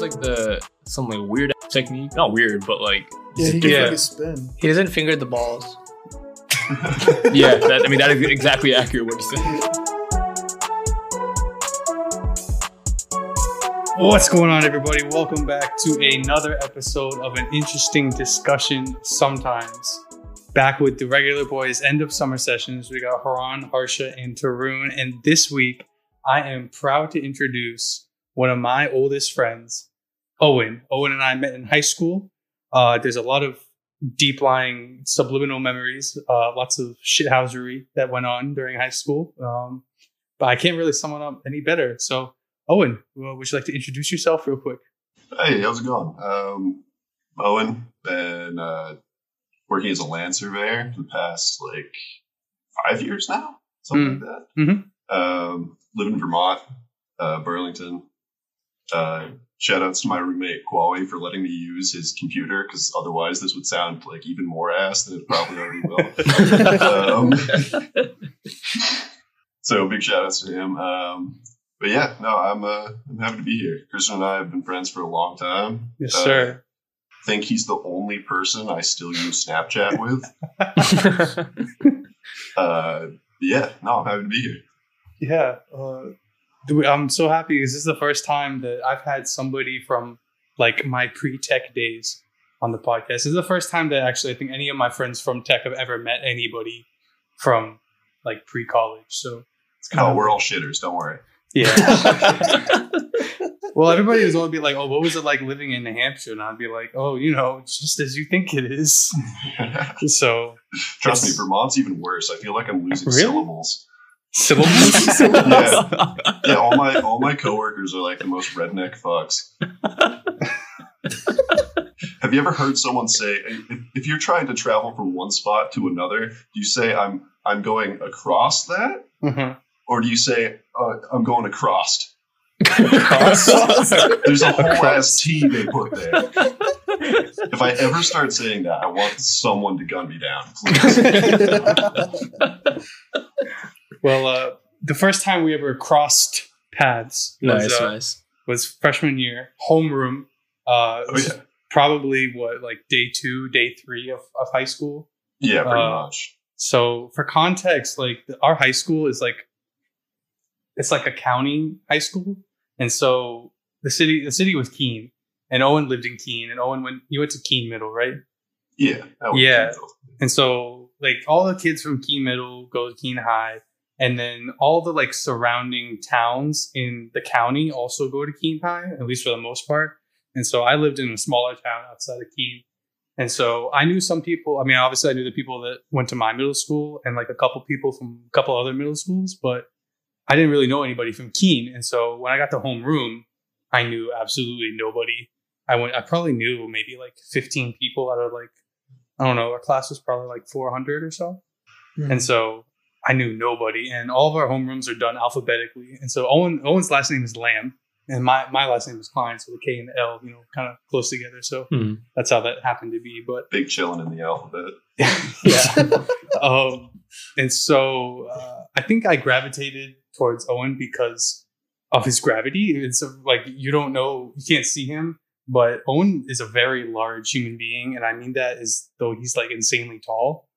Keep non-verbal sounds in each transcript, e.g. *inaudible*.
does like the some like weird technique. Not weird, but like Yeah, he different. can like spin. He doesn't finger the balls. *laughs* yeah, that, I mean that is exactly accurate what you said. What's going on, everybody? Welcome back to another episode of an interesting discussion. Sometimes back with the regular boys, end of summer sessions. We got Haran, Harsha, and Tarun. And this week, I am proud to introduce one of my oldest friends, Owen. Owen and I met in high school. Uh, there's a lot of deep lying subliminal memories, uh, lots of shithousery that went on during high school. Um, but I can't really sum it up any better. So, Owen, well, would you like to introduce yourself real quick? Hey, how's it going? Um, Owen, been uh, working as a land surveyor for the past like five years now, something like that. Mhm. Um, live in Vermont, uh, Burlington. Uh, shout outs to my roommate Kwawe for letting me use his computer because otherwise this would sound like even more ass than it probably already will. *laughs* um, so big shout outs to him. Um, but yeah, no, I'm uh, I'm happy to be here. Christian and I have been friends for a long time. Yes, Uh, sir. think he's the only person I still use Snapchat with. *laughs* Uh, yeah, no, I'm happy to be here. Yeah. I'm so happy because this is the first time that I've had somebody from like my pre-tech days on the podcast. This is the first time that actually I think any of my friends from tech have ever met anybody from like pre-college. So it's kind Oh, of we're all shitters. Don't worry. yeah. *laughs* well, everybody was always be like, "Oh, what was it like living in New Hampshire?" And I'd be like, "Oh, you know, it's just as you think it is." *laughs* So Trust me, Vermont's even worse. I feel like I'm losing Really? syllables. Syllables. *laughs* Yeah. *laughs* Yeah, all my all my coworkers are like the most redneck fucks. *laughs* Have you ever heard someone say if, if you're trying to travel from one spot to another, do you say I'm I'm going across that, Mhm. or do you say uh, I'm going across? Across? There's a whole Across. ass T they put there. If I ever start saying that, I want someone to gun me down. Please. Well, uh, the first time we ever crossed paths was, nice, uh, nice. was freshman year, homeroom. Uh, Oh, yeah. Probably what, like day two, day three of, of high school. Yeah, pretty Uh, much. So for context, like the, our high school is like, it's like a county high school, and so the city, the city was Keene, and Owen lived in Keene, and Owen went, you went to Keene Middle, right? Yeah. yeah. And so, like, all the kids from Keene Middle go to Keene High, and then all the like surrounding towns in the county also go to Keene High, at least for the most part. And so, I lived in a smaller town outside of Keene, and so I knew some people. I mean, obviously, I knew the people that went to my middle school, and like a couple people from a couple other middle schools, but I didn't really know anybody from Keene. And so, when I got to homeroom, I knew absolutely nobody. I went. I probably knew maybe like 15 people out of like I don't know, our class was probably like 400 or so. Hmm. And so I knew nobody. And all of our homerooms are done alphabetically. And so Owen Owen's last name is Lamb. And my, my last name is Klein. So the K and the L, you know, kind of close together. So Hmm. that's how that happened to be. But Big chilling in the alphabet. *laughs* yeah. *laughs* um, and so uh, I think I gravitated towards Owen because of his gravity. It's like you don't know, you can't see him, but Owen is a very large human being, and I mean that as though he's like insanely tall.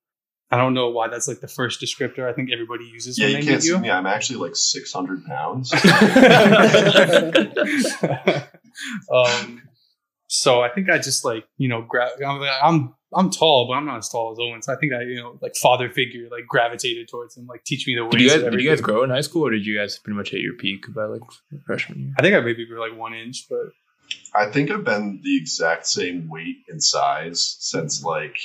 I don't know why that's like the first descriptor I think everybody uses Yeah, when you they can't meet see you. me. I'm actually like 600 pounds. *laughs* *laughs* um, so I think I just like you know gra- I'm, like, I'm I'm tall, but I'm not as tall as Owen. So I think I you know like father figure like gravitated towards him, like teach me the ways. Did you guys did you guys grow in high school, or did you guys pretty much hit your peak by like freshman year? I think I maybe grew like one inch, but I think I've been the exact same weight and size since like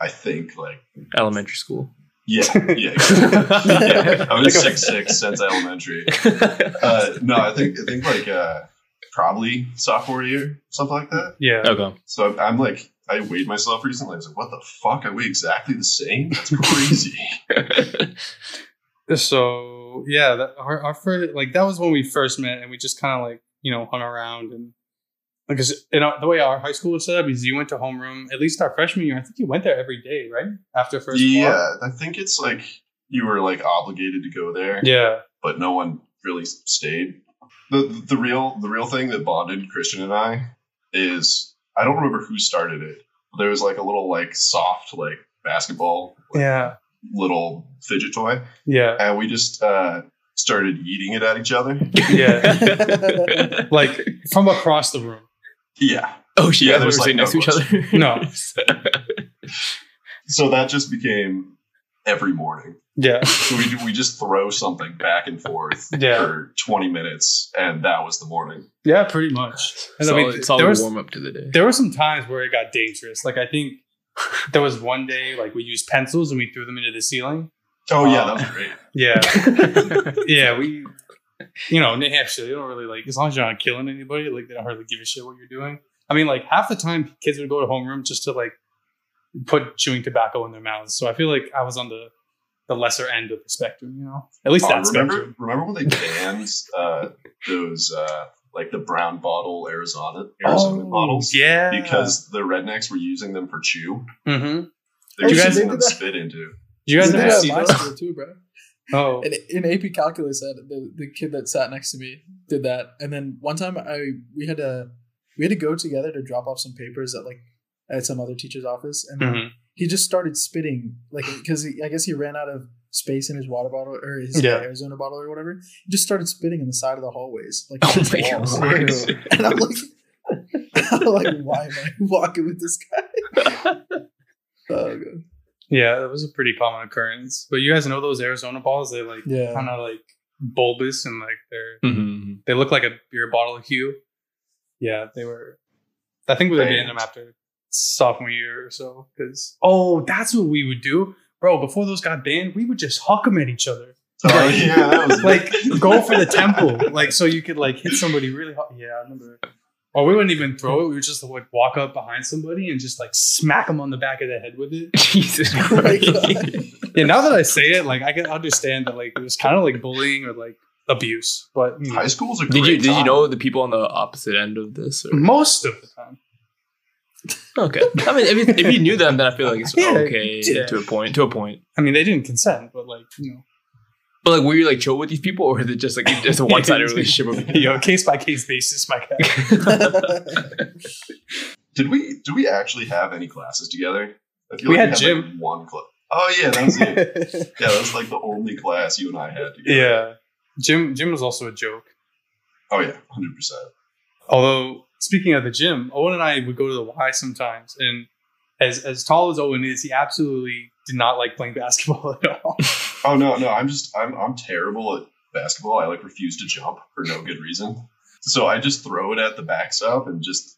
I think like Elementary school. yeah *laughs* yeah, exactly. yeah I was Like a- six six since elementary. *laughs* Uh, no, I think I think like uh, probably sophomore year something like that. yeah. okay. So I'm like I weighed myself recently. I was like, what the fuck? I weigh exactly the same. That's crazy. *laughs* So yeah, that, our, our first like that was when we first met, and we just kind of like you know hung around and because you know the way our high school was set up is you went to homeroom at least our freshman year. I think you went there every day, right? After first. block? yeah, I think it's like you were like obligated to go there, Yeah. but no one really stayed. the the real the real thing that bonded Christian and I is I don't remember who started it. But there was like a little like soft like basketball like, Yeah. little fidget toy, Yeah. and we just uh, started eating it at each other. Yeah. *laughs* *laughs* like from across the room. Yeah. oh shit! Yeah, Yeah, we're like, sitting next to each other. No. *laughs* So that just became every morning. Yeah. So we we just throw something back and forth *laughs* Yeah. for twenty minutes, and that was the morning. Yeah, pretty much. And I solid, mean, solid there was warm up to the day. there were some times where it got dangerous. Like I think there was one day like we used pencils and we threw them into the ceiling. Oh yeah, Uh, that was great. Yeah. *laughs* yeah, we *laughs* you know, New Hampshire, they don't really like as long as you're not killing anybody, like they don't hardly give a shit what you're doing. I mean, like half the time kids would go to homeroom just to like put chewing tobacco in their mouths. So I feel like I was on the the lesser end of the spectrum, you know. At least Oh, that remember, spectrum. remember when they banned uh, those uh, like the brown bottle Arizona Arizona bottles Oh, yeah. because the rednecks were using them for chew. hmm They were You guys using did them that? spit into. you guys They ever did that see that? too, bro. Oh, In, in AP calculus, that the, the kid that sat next to me did that, and then one time I we had to we had to go together to drop off some papers at like at some other teacher's office, and then Mhm. he just started spitting like because I guess he ran out of space in his water bottle or his Yeah. Arizona bottle or whatever. He just started spitting in the side of the hallways, like Oh my walls. god! *laughs* And I'm like, *laughs* I'm like, why am I walking with this guy? *laughs* oh god. Yeah, that was a pretty common occurrence. But you guys know those Arizona balls? They're like Yeah. kind of like bulbous and like they're Mhm. they look like a beer bottle hue. Yeah, they were. I think we Damn. banned them after sophomore year or so. Because oh, that's what we would do, bro. Before those got banned, we would just huck them at each other. Oh yeah, that was Like *laughs* go for the temple, like so you could like hit somebody really hard. Yeah, I remember. Or we wouldn't even throw it. We would just like walk up behind somebody and just like smack them on the back of the head with it. *laughs* Jesus *laughs* Oh Christ! Yeah, now that I say it, like I can understand that like it was kind of like bullying or like abuse, but you know, high school's a Did you great did you know the people on the opposite end of this? Or? most of the time. Okay, I mean, if, it- if you knew them, then I feel like it's *laughs* Yeah, okay yeah. to a point. To a point. I mean, they didn't consent, but like you know. But like, were you like chill with these people, or is it just like it's a *laughs* one sided relationship? Of, you know, case by case basis, my guy. *laughs* Did we did we actually have any classes together? I feel We had like gym. one class. Oh yeah, that was it. *laughs* yeah, that was like the only class you and I had together. yeah, gym. gym was also a joke. Oh yeah, hundred percent. Although speaking of the gym, Owen and I would go to the Y sometimes, and as as tall as Owen is, he absolutely did not like playing basketball at all. *laughs* Oh no, no, I'm just I'm I'm terrible at basketball. I like refuse to jump for no good reason. So I just throw it at the backstop and just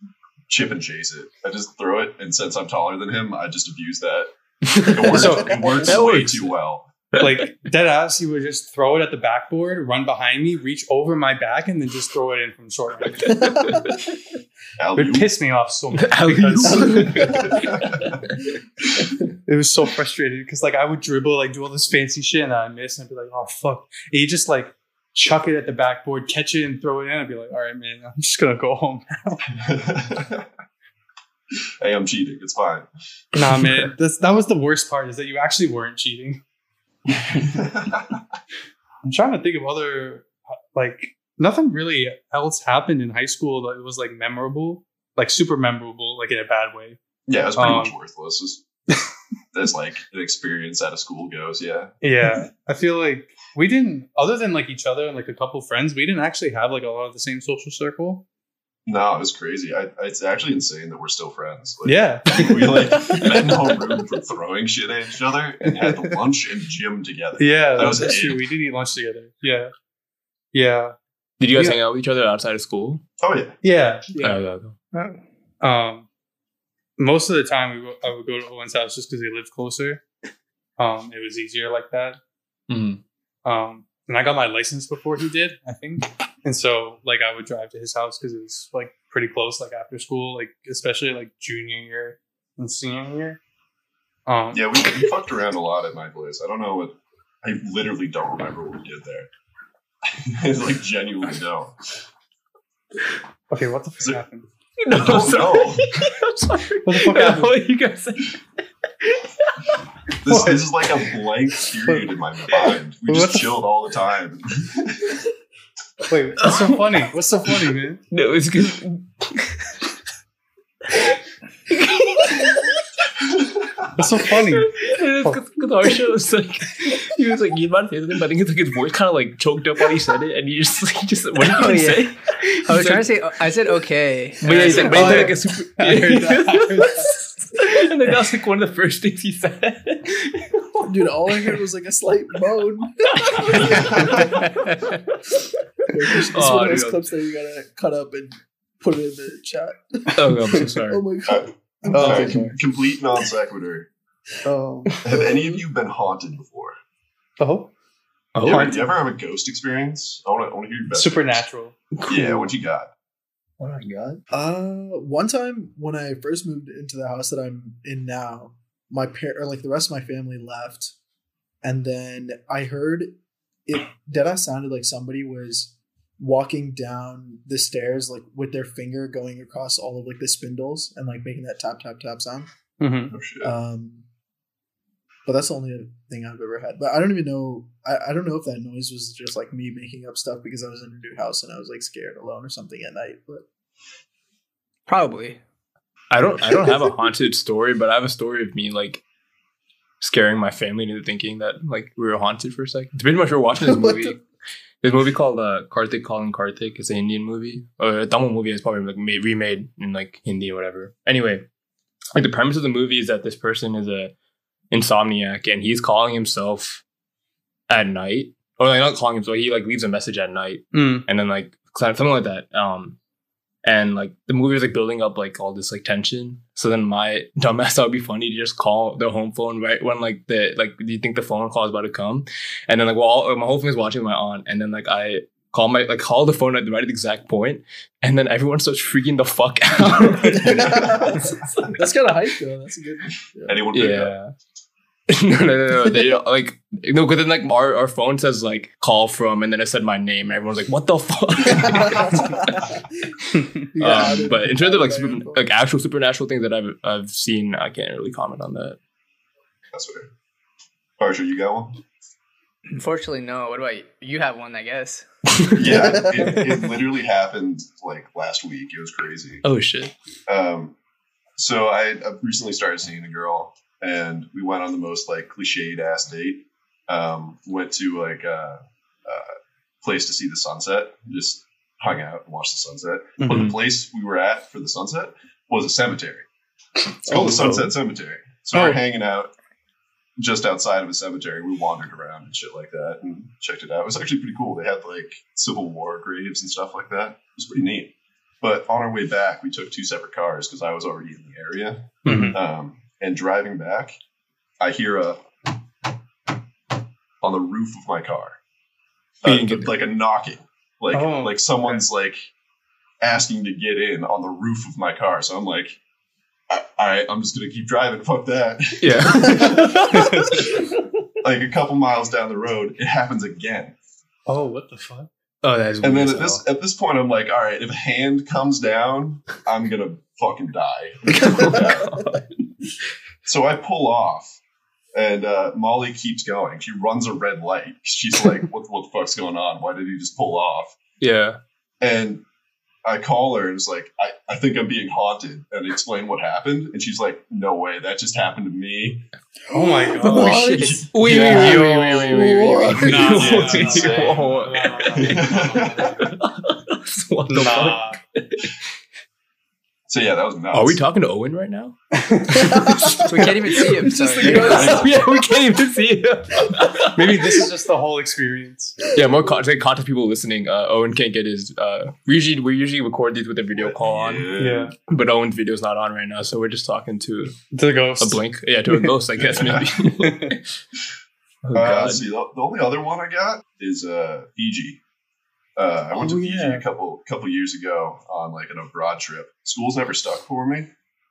chip and chase it. I just throw it, and since I'm taller than him, I just abuse that. It *laughs* works, So- it works That way works. too well. like dead ass, he would just throw it at the backboard, run behind me, reach over my back, and then just throw it in from short range. *laughs* It Alley-oop. pissed me off so *laughs* much because *laughs* it was so frustrating because like I would dribble, like do all this fancy shit, and I miss, and I'd be like, oh fuck. And you just like chuck it at the backboard, catch it, and throw it in. I'd be like, all right, man, I'm just gonna go home. *laughs* hey, I'm cheating. It's fine. nah, man, that's, that was the worst part is that you actually weren't cheating. I'm trying to think of other like nothing really else happened in high school that was like memorable, like super memorable, like in a bad way. yeah, it's pretty Um, much worthless. As, as like an experience at a school goes. Yeah. Yeah, *laughs* I feel like we didn't, other than like each other and like a couple friends, we didn't actually have like a lot of the same social circle. No, it was crazy. I, it's actually insane that we're still friends. Like, Yeah, we like *laughs* met in homeroom for throwing shit at each other and had lunch and gym together. yeah, That was that's it. true. We did eat lunch together. Yeah, yeah, Did you guys Yeah. hang out with each other outside of school? Oh yeah. yeah, yeah. Oh, yeah. Um, most of the time, we wo- I would go to Owen's house just because he lived closer. Um, it was easier like that. Mhm. Um, and I got my license before he did, I think. And so, like, I would drive to his house because it was like pretty close, like after school, like especially like junior year and senior year. Um, Yeah, we, we fucked around a lot at my place. I don't know what. I literally don't remember what we did there. *laughs* it's like genuinely don't. Okay, what the fuck Is it- happened? No, I don't know. *laughs* I'm sorry. What the fuck Yeah, happened? you guys say? This, this is like a blank period in my mind. We just the- chilled all the time. Wait, what's so funny? What's so funny, man? No, it's because What's so funny? *laughs* because our show was like he was like he's about to but I think it's like his voice kind of like choked up while he said it, and he just he just what did oh, he Oh, yeah. say? I was trying to say. I said okay. But yeah, he said, but he oh, said like a super. I heard that. I heard *laughs* and then that was like one of the first things he said. *laughs* Dude, all I heard was like a slight moan. This is Oh, one of those dude. clips that you gotta cut up and put it in the chat. oh, I'm so sorry. Oh my god. Oh, Alright, okay. com- complete non sequitur. Oh. Have any of you been haunted before? Oh, Oh, You ever, you ever have a ghost experience? I want to I want to hear your best. supernatural. Yeah, what you got? Oh my god. Uh, one time when I first moved into the house that I'm in now, my parent, or like the rest of my family left, and then I heard it. Deadass sounded like somebody was walking down the stairs like with their finger going across all of like the spindles and like making that tap tap tap sound. Mm-hmm. Oh. Um, but that's the only thing I've ever had. But I don't even know. I, I don't know if that noise was just like me making up stuff because I was in a new house and I was like scared alone or something at night. But Probably. I don't I don't have a haunted story, but I have a story of me like scaring my family into thinking that like we were haunted for a second. It's pretty much we were watching this *laughs* movie. This movie called uh, Karthik Calling Karthik. It's an Indian movie. Or a Tamil movie is probably like made, remade in like Hindi or whatever. Anyway, like the premise of the movie is that this person is a insomniac and he's calling himself at night. Or like not calling himself, he like leaves a message at night Mm. and then like something like that. Um, and like the movie was like building up like all this like tension. So then my *laughs* dumbass thought it'd be funny to just call the home phone right when like the like do you think the phone call is about to come? And then like well my whole thing is watching my aunt, and then like I call my like call the phone at the right exact point, and then everyone starts freaking the fuck *laughs* out. *laughs* that's kind of hype though. That's a good. Yeah. Anyone pick up? *laughs* yeah. no, no, no, no. They don't, *laughs* like no, because then like our, our phone says like call from, and then it said my name, and everyone's like, "What the fuck?" *laughs* Yeah, um, but in terms of like super, like actual supernatural things that I've I've seen, I can't really comment on that. That's fair. Harsha, you got one? Unfortunately, no. What about you? You have one, I guess. Yeah, it, it literally happened like last week. It was crazy. Oh shit! Um, so I I recently started seeing a girl, and we went on the most like cliched ass date. Um, went to like a, a place to see the sunset. Just hung out and watched the sunset. But Mhm. the place we were at for the sunset was a cemetery. It's called Oh, the Sunset Cemetery. So Oh. we're hanging out just outside of a cemetery. We wandered around and shit like that and checked it out. It was actually pretty cool. They had like Civil War graves and stuff like that. It was pretty neat. But on our way back, we took two separate cars because I was already in the area. Mhm. Um, and driving back, I hear a on the roof of my car, You Uh, like a knocking, like Oh, like someone's like asking to get in on the roof of my car. So I'm like, "A- all right, I'm just gonna keep driving. Fuck that. Yeah. *laughs* like a couple miles down the road, it happens again. Oh, what the fuck? oh, that's And then at this hell. at this point, I'm like, all right, if a hand comes down, I'm gonna fucking die. *laughs* so I pull off, and uh, Molly keeps going. She runs a red light. She's like, "What what the fuck's going on? Why did he just pull off?" yeah. And I call her and it's like, I, I think I'm being haunted, and I explain what happened, and she's like, No way, that just happened to me. Oh my god. Oh, What? shit. Wait, Yeah. wait, wait, wait, wait, wait, wait, wait. Nah, *laughs* yeah, that's Wait, insane. whoa. what the Nah. fuck? *laughs* So yeah, that was nuts. Are we talking to Owen right now? *laughs* We can't even see him. It's just so- the ghost. *laughs* yeah, we can't even see him. *laughs* Maybe this is just the whole experience. yeah, more context, context people listening. Uh, Owen can't get his. Uh, we usually we usually record these with a video call on, Yeah. but Owen's video's not on right now, so we're just talking to To the ghost. a blink. Yeah, to a ghost, I guess maybe. oh Uh, god. see. The, the only other one I got is uh, Fiji. Uh, I went Oh, to Fiji yeah. a couple couple years ago on like an abroad trip. School's never stuck for me,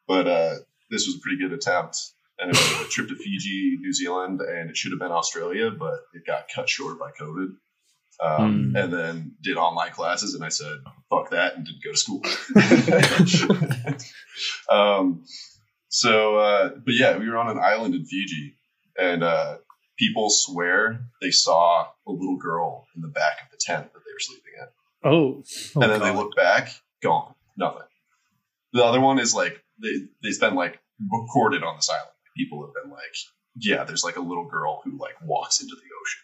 but uh, this was a pretty good attempt. And it was a trip to Fiji, New Zealand, and it should have been Australia, but it got cut short by COVID. Um, Hmm. And then did online classes, and I said, "Fuck that," and didn't go to school. *laughs* um, so, uh, but yeah, we were on an island in Fiji, and uh, people swear they saw a little girl in the back of the tent that they were sleeping in. Oh, Oh, and then they look back, gone, nothing. The other one is like they they've been like recorded on this island. People have been like, yeah, there's like a little girl who like walks into the ocean.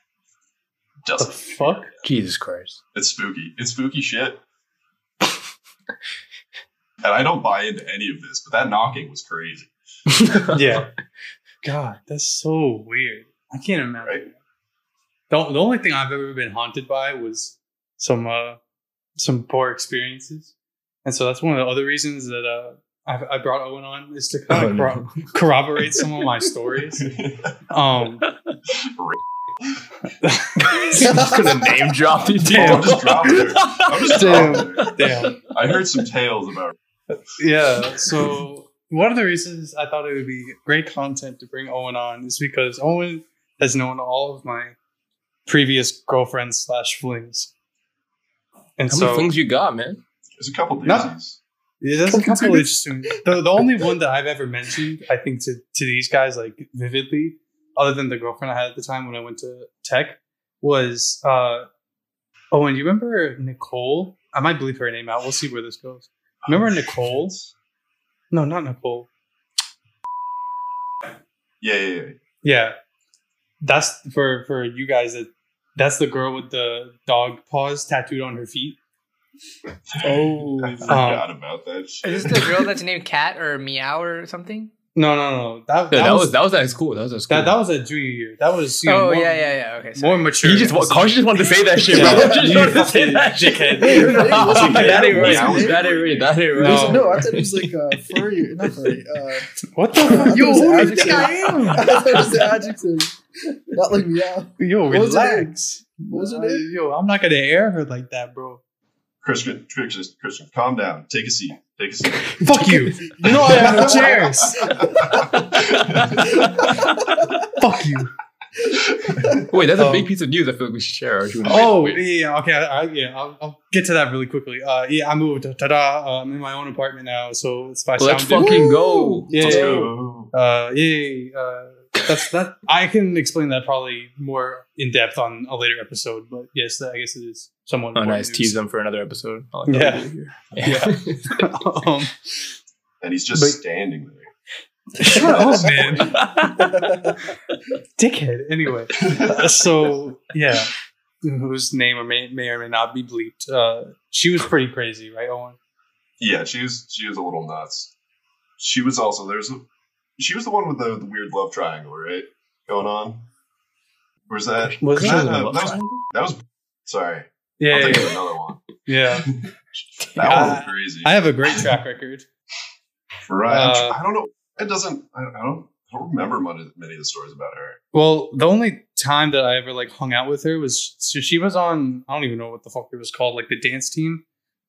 Doesn't fuck? Jesus Christ. It's spooky. It's spooky shit. and I don't buy into any of this, but that knocking was crazy. *laughs* Yeah. *laughs* God, that's so weird. I can't imagine. Right. The, the only thing I've ever been haunted by was some uh some poor experiences, and so that's one of the other reasons that uh I, I brought Owen on is to kind Oh, of no. corroborate some of my stories. *laughs* Um, just gonna name drop these Damn. I'm just dropping it. *laughs* I'm just Damn. damn. I heard some tales about Yeah. So one of the reasons I thought it would be great content to bring Owen on is because Owen has known all of my previous girlfriends slash flings. And How so many flings you got, man? there's a couple No. doozies. yeah, there's a couple interesting. The, the only one that I've ever mentioned, I think, to, to these guys like vividly, other than the girlfriend I had at the time when I went to tech, was uh Owen, you remember Nicole? I might bleep her name out. We'll see where this goes. Remember Nicole? No, not Nicole. Yeah, yeah, yeah. Yeah, that's for for you guys. That that's the girl with the dog paws tattooed on her feet. Oh, I forgot about that shit. Is this the girl that's named Cat or Meow or something? No, no, no. That, Yeah, that, that was, was that was at school. That was at school. that, that was a junior year. That was you know, Oh more, yeah, yeah, yeah. Okay. more mature. He just wa- Carson just wanted to say that shit, *laughs* Yeah. bro. Just You wanted to say that shit. dickhead. *laughs* Hey, hey, that ain't right. Meow. That ain't right. That ain't No. right. no, I thought it was like uh, furry, not furry. Uh, What the fuck? it Yo, was who do you adjective. think I am? I thought it was the adjective, not like meow. Yo, What was relax. What was her Uh. Yo, I'm not gonna air her like that, bro. Christian, Christian, Christian, calm down. Take a seat. Take a seat. Fuck you. You know I have no chairs. *laughs* Fuck you. Wait, that's a Um, big piece of news. I feel like we should share. Or should we Oh wait, wait? yeah, okay, I, I, yeah. I'll, I'll get to that really quickly. Uh, yeah, I moved. Ta-da! Uh, I'm in my own apartment now, so it's by Let's sound. fucking go. Yeah. Let's go. Uh, yay! Uh, that's that. I can explain that probably more in depth on a later episode, but yes, I guess it is somewhat. Oh, important nice. news. Tease them for another episode. I like Yeah. how we do *laughs* *laughs* um, And he's just But- standing there. shut up, *laughs* man, dickhead. Anyway, uh, so yeah, whose name or may, may or may not be bleeped. Uh, she was pretty crazy, right, Owen? Yeah, she was she was a little nuts. She was also there's a she was the one with the, the weird love triangle, right? Going on. Where's that? *laughs* Was that, that- uh, that was that was sorry. Yeah, I'll yeah, think of yeah. another one. yeah. *laughs* That one was Uh, crazy. I have a great track record. right. I'm uh, I don't know. It doesn't. I, I don't. I don't remember many, many of the stories about her. Well, the only time that I ever like hung out with her was so she was on I don't even know what the fuck it was called, like the dance team,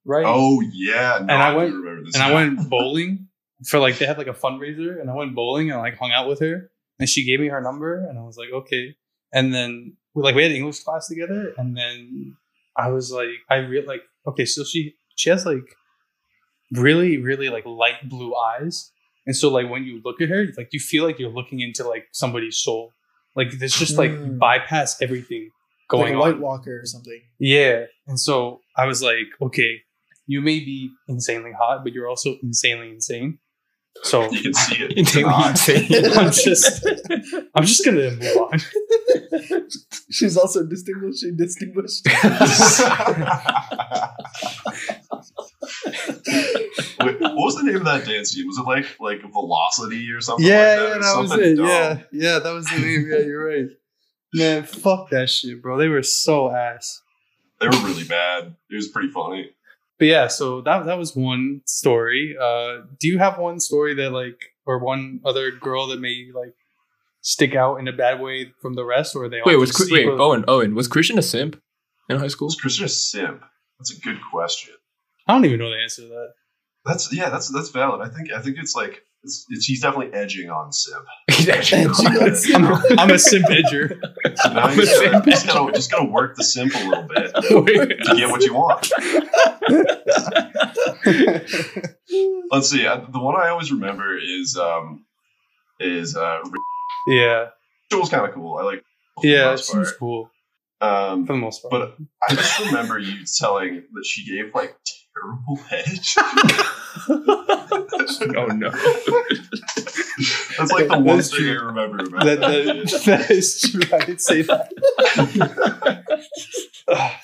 right? Oh yeah, no, And I do went- remember this. and I went bowling for like they had like a fundraiser, and I went bowling and like hung out with her, and she gave me her number, and I was like, okay. And then we, like we had English class together, and then I was like, I real like okay, so she she has like really really like light blue eyes, and so like when you look at her, like you feel like you're looking into like somebody's soul, like there's just like Mm. bypass everything like going a White on. Walker or something. Yeah. And so I was like, okay, you may be insanely hot, but you're also insanely insane. So *laughs* You can see it. *laughs* Insanely Ah. I'm just I'm just gonna move on. *laughs* She's also distinguishing distinguished. Wait, what was the name of that dance team? Was it like like Velocity or something? Yeah, like that, yeah, or that was it. dumb? Yeah, yeah, that was the name. Yeah, you're right. Man, fuck that shit, bro. They were so ass. They were really bad. It was pretty funny. But yeah, so that that was one story. Uh do you have one story that like or one other girl that may like stick out in a bad way from the rest or are they all Wait, was just wait equal- Owen? Owen was Christian a simp in high school? Was Christian a simp? That's a good question. I don't even know the answer to that. That's yeah, that's that's valid. I think I think it's like it's, it's he's definitely edging on simp. He's actually *laughs* Edging on simp. I'm, I'm a simp edger. So now I'm you a gotta, simp. just gotta just gotta work the simp a little bit *laughs* to get what you want. *laughs* Let's see. uh, The one I always remember is um is uh yeah, Rachel was kind of cool. I like. yeah, most she was cool. Um, for the most part. but I just remember you telling that she gave like terrible head. *laughs* oh no. That's like the one That's thing I remember about that, that. that, *laughs* that is true. I did say that. *laughs*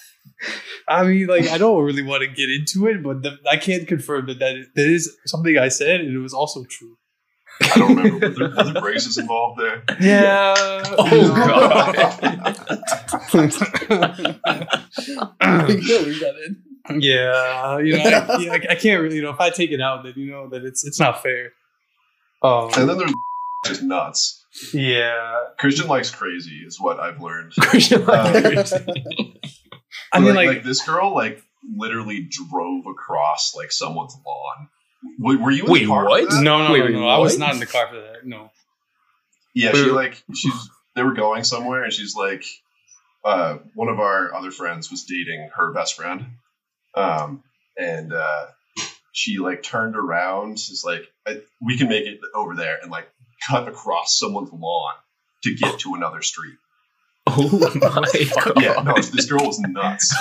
I mean, like, I don't really want to get into it, but the, I can't confirm that that is, that is something I said, and it was also true. I don't remember. Were there, were there braces involved there? Yeah. Oh god. yeah, we got in. Yeah, you know, I, *laughs* yeah, I, I can't really, you know, if I take it out, then you know that it's it's not fair. Um, And then there's *laughs* just nuts. yeah, Christian likes crazy, is what I've learned. *laughs* I mean, like, like, this girl, like literally drove across like someone's lawn. Were, were you in Wait, the car for what? that? no, no, Wait, no, wait, no, I was not in the car for that. No. Yeah, Wait, she like she's they were going somewhere and she's like uh one of our other friends was dating her best friend. Um and uh she like turned around, she's like I, we can make it over there and like cut across someone's lawn to get to another street. oh my *laughs* god. Yeah, no, this girl was nuts.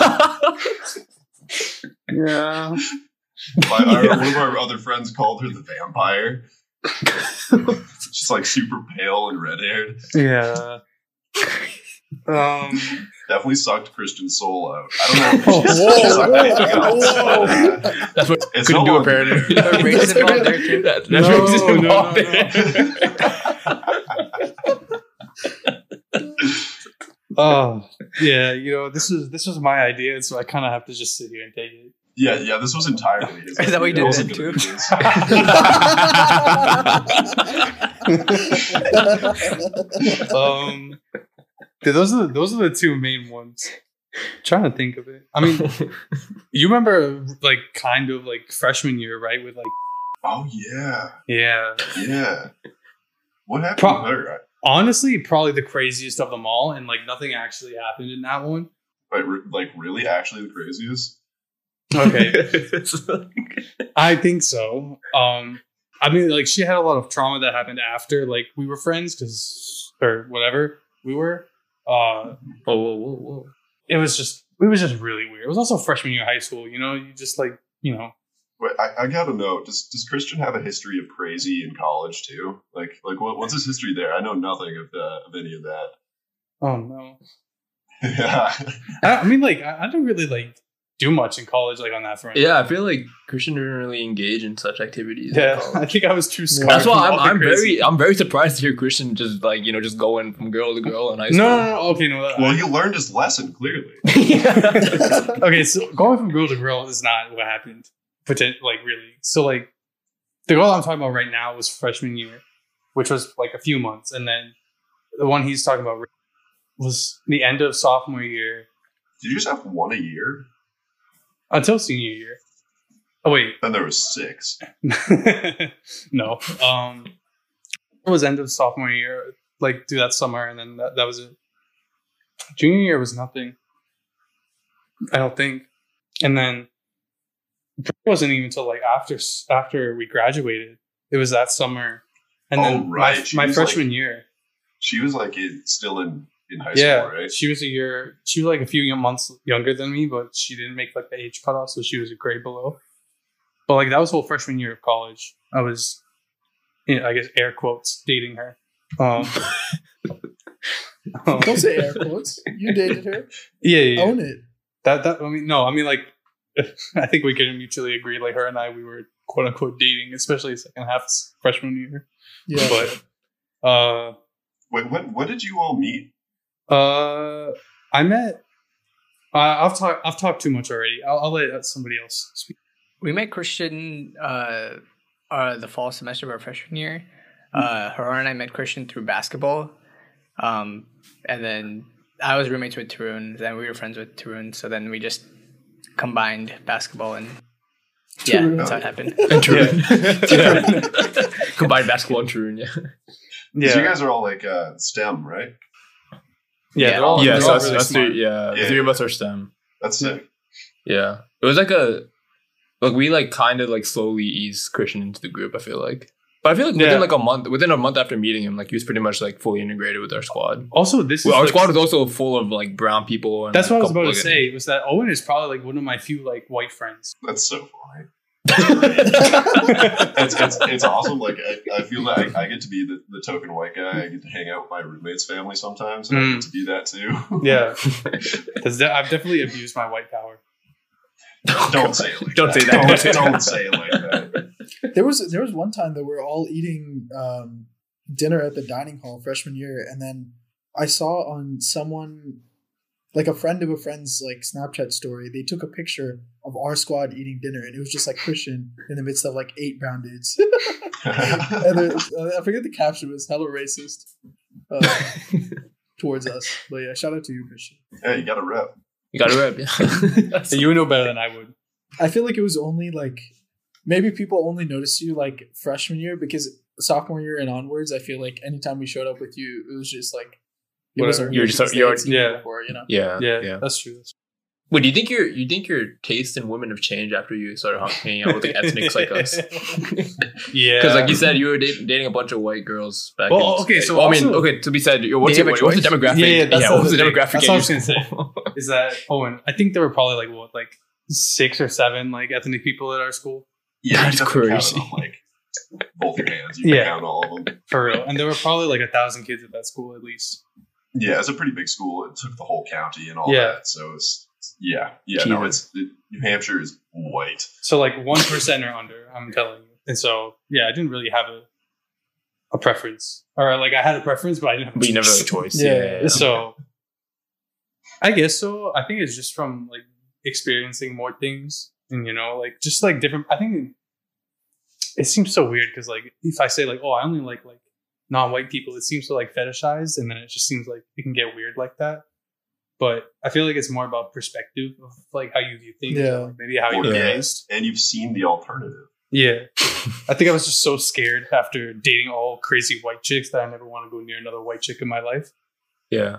Yeah. *laughs* My, our, one of our other friends called her the vampire. *laughs* She's like super pale and red haired. Yeah. Um. Definitely sucked Christian's soul out. I don't *laughs* know if she's Whoa, sucked anything else. whoa, but, That's what It's couldn't no do one- apparently. Are involved there too? That, that's No, races no, involved no, there. *laughs* Oh. Yeah. You know, this is this was my idea, so I kind of have to just sit here and take it. Yeah, yeah, this was entirely his. Is that what you did It then, wasn't too? gonna be his. *laughs* um. Yeah, those are the, those are the two main ones. trying to think of it. I mean, *laughs* you remember like kind of like freshman year, right? With like Oh yeah, yeah. yeah. What happened Pro- with her? Honestly, probably the craziest of them all, and like nothing actually happened in that one. Like, re- like really, actually, the craziest. Okay. *laughs* I think so. Um, I mean, like she had a lot of trauma that happened after, like we were friends, because or whatever we were. Uh, whoa, whoa, whoa, whoa. it was just it was just really weird. It was also freshman year of high school. You know, you just like you know. Wait, I, I gotta know. Does does Christian have a history of crazy in college too? Like, like what, what's his history there? I know nothing of uh, of any of that. Oh no. *laughs* yeah, I, I mean, like I, I don't really like do much in college, like on that front. Yeah, I feel like Christian didn't really engage in such activities. yeah. *laughs* I think I was too scared. That's why I'm, I'm very I'm very surprised to hear Christian just like you know just going from girl to girl in high No, school. no, no. Okay, no. That, well, you learned his lesson clearly. *laughs* *laughs* okay, so going from girl to girl is not what happened. Potent, like really. So like the girl I'm talking about right now was freshman year, which was like a few months, and then the one he's talking about was the end of sophomore year Did you just have one a year? Until senior year. Oh wait, Then there was six. *laughs* no. Um, it was end of sophomore year, like through that summer, and then that, that was it. Junior year was nothing. I don't think, and then it wasn't even until like after after we graduated. It was that summer, and Oh, then right. my, my freshman like, year. She was like in, still in in high Yeah, school, right? she was a year. She was like a few months younger than me, but she didn't make like the age cutoff, so she was a grade below. But like that was whole freshman year of college. I was, you know, I guess air quotes dating her. Um, um, *laughs* Don't say air *laughs* quotes. You dated her. yeah, yeah, yeah. Own it. That that I mean, no, I mean like, *laughs* I think we can mutually agree. Like her and I, we were quote unquote dating, especially second half freshman year. Yeah. But uh, Wait, what? What did you all meet? Uh, I met. Uh, I've talked. I've talked too much already. I'll, I'll let somebody else speak. We met Christian uh, uh, the fall semester of our freshman year. Uh, Haran and I met Christian through basketball. Um, and then I was roommates with Tarun. Then we were friends with Tarun. So then we just combined basketball and yeah, Tarun. that's how it happened. And Tarun. *laughs* Combined basketball and Tarun, yeah. 'Cause you guys are all like uh, STEM, right? Yeah, Yeah. they're all, yeah, they're so all that's, really that's smart. three, yeah, Yeah, the three of us are STEM. That's sick. Yeah. It was like a like we like kind of like slowly eased Christian into the group, I feel like. But I feel like within like a month, within a month after meeting him, like he was pretty much like fully integrated with our squad. Also, this is Well, our like- squad was also full of like brown people. And That's what I was about to say. Was that Owen is probably like one of my few like white friends. That's so funny. It's, it's, it's awesome. Like I, I feel like I, I get to be the, the token white guy. I get to hang out with my roommate's family sometimes, and I Mm. get to be that too. Yeah, 'Cause de- I've definitely abused my white power. don't say it like Don't that. say that. Don't, don't say it like that. There was there was one time that we were all eating um, dinner at the dining hall freshman year, and then I saw on someone like a friend of a friend's like Snapchat story, they took a picture of our squad eating dinner, and it was just like Christian in the midst of like eight brown dudes. *laughs* and then, uh, I forget the caption was hella racist uh, *laughs* towards us. But yeah, shout out to you, Christian. Yeah, you got to rep. You got to rep. Yeah. So *laughs* you know better than I would. I feel like it was only like maybe people only noticed you like freshman year because sophomore year and onwards. I feel like anytime we showed up with you, it was just like it was Whatever. You're because just- you're- had seen yeah. before, you know. yeah, Yeah, yeah. that's true. That's Wait, do you think your you think your taste in women have changed after you started hanging out with like ethnics *laughs* like us? Yeah, Because like you said, you were dating, dating a bunch of white girls back. Well, in, okay, so well, I mean, okay. To be said, what's, your, you have a what's the demographic? Yeah, yeah, that's what's the the demographic? That's what I was gonna say. *laughs* is that Owen? I think there were probably like what, like six or seven like ethnic people at our school Yeah, That's you have to count crazy. like both your hands. You Yeah. count all of them. for real, and there were probably like a thousand kids at that school at least. Yeah, it's a pretty big school. It took the whole county and all Yeah. that. So it's yeah, yeah. No, it's it, New Hampshire is white. So like one percent or under, I'm telling you. And so yeah, I didn't really have a a preference, or like I had a preference, but I didn't have. A But you never had a choice. choice. Yeah. Yeah. yeah. So I guess so. I think it's just from like experiencing more things, and you know, like just like different. I think it seems so weird because like if I say like, oh, I only like like non-white people, it seems so like fetishized, and then it just seems like it can get weird like that. But I feel like it's more about perspective of like how you view things, Yeah. or, like, maybe how you're Yeah. raised. And you've seen the alternative. Yeah. I think I was just so scared after dating all crazy white chicks that I never want to go near another white chick in my life. yeah.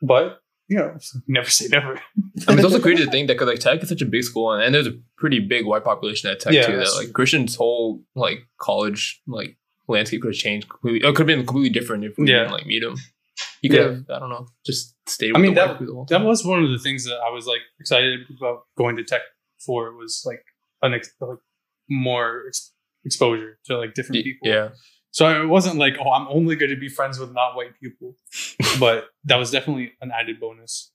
But, you know, *laughs* never say never. I mean, it's also crazy to think that because like Tech is such a big school, and, and there's a pretty big white population at Tech Yeah, too. That like. Christian's whole like college like landscape could have changed completely. It could have been completely different if we Yeah. didn't like meet him. You could Yeah. have I don't know just stayed. With I mean, the that- the That was one of the things that I was like excited about going to tech for was like an ex- like more ex- exposure to like different people. yeah. So it wasn't like, oh, I'm only going to be friends with not white people, *laughs* but that was definitely an added bonus.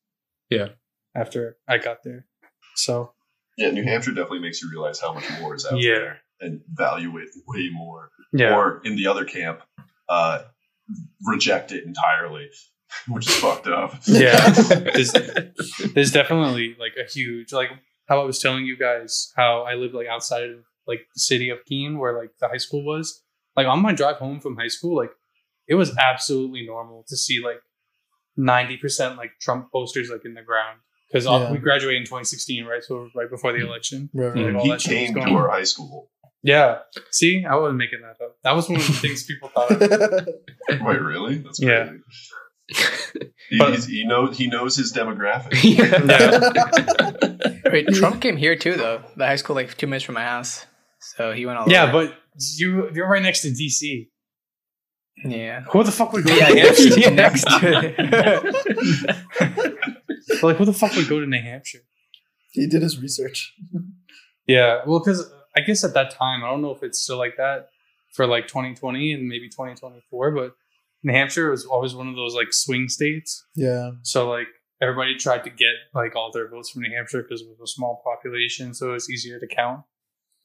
Yeah. After I got there, so Yeah, New Hampshire definitely makes you realize how much more is out Yeah. there and value it way more. yeah, Or in the other camp, uh, reject it entirely, *laughs* which is fucked up. yeah. *laughs* there's, *laughs* there's definitely like a huge like how I was telling you guys how I live like outside of like the city of Keene where like the high school was. Like on my drive home from high school, like it was absolutely normal to see like ninety percent like Trump posters like in the ground because Yeah. we graduated in 2016, right? So right before the election. Right, Mm. right. all he that shit was came to our high school. Yeah. See, I wasn't making that up. That was one of the things people thought. *laughs* Wait, really? That's Yeah. crazy. He, But- he's, he knows he knows his demographic. *laughs* *laughs* Wait, Trump came here too, though. The high school, like two minutes from my house. So he went all yeah, over. but you you're right next to DC. yeah. Who the fuck would go Yeah, to New Hampshire? yeah, next to like who the fuck would go to New Hampshire? he did his research. Yeah, well, because I guess at that time, I don't know if it's still like that for like 2020 and maybe 2024, but New Hampshire was always one of those like swing states. Yeah. So like everybody tried to get like all their votes from New Hampshire because it was a small population, so it was easier to count.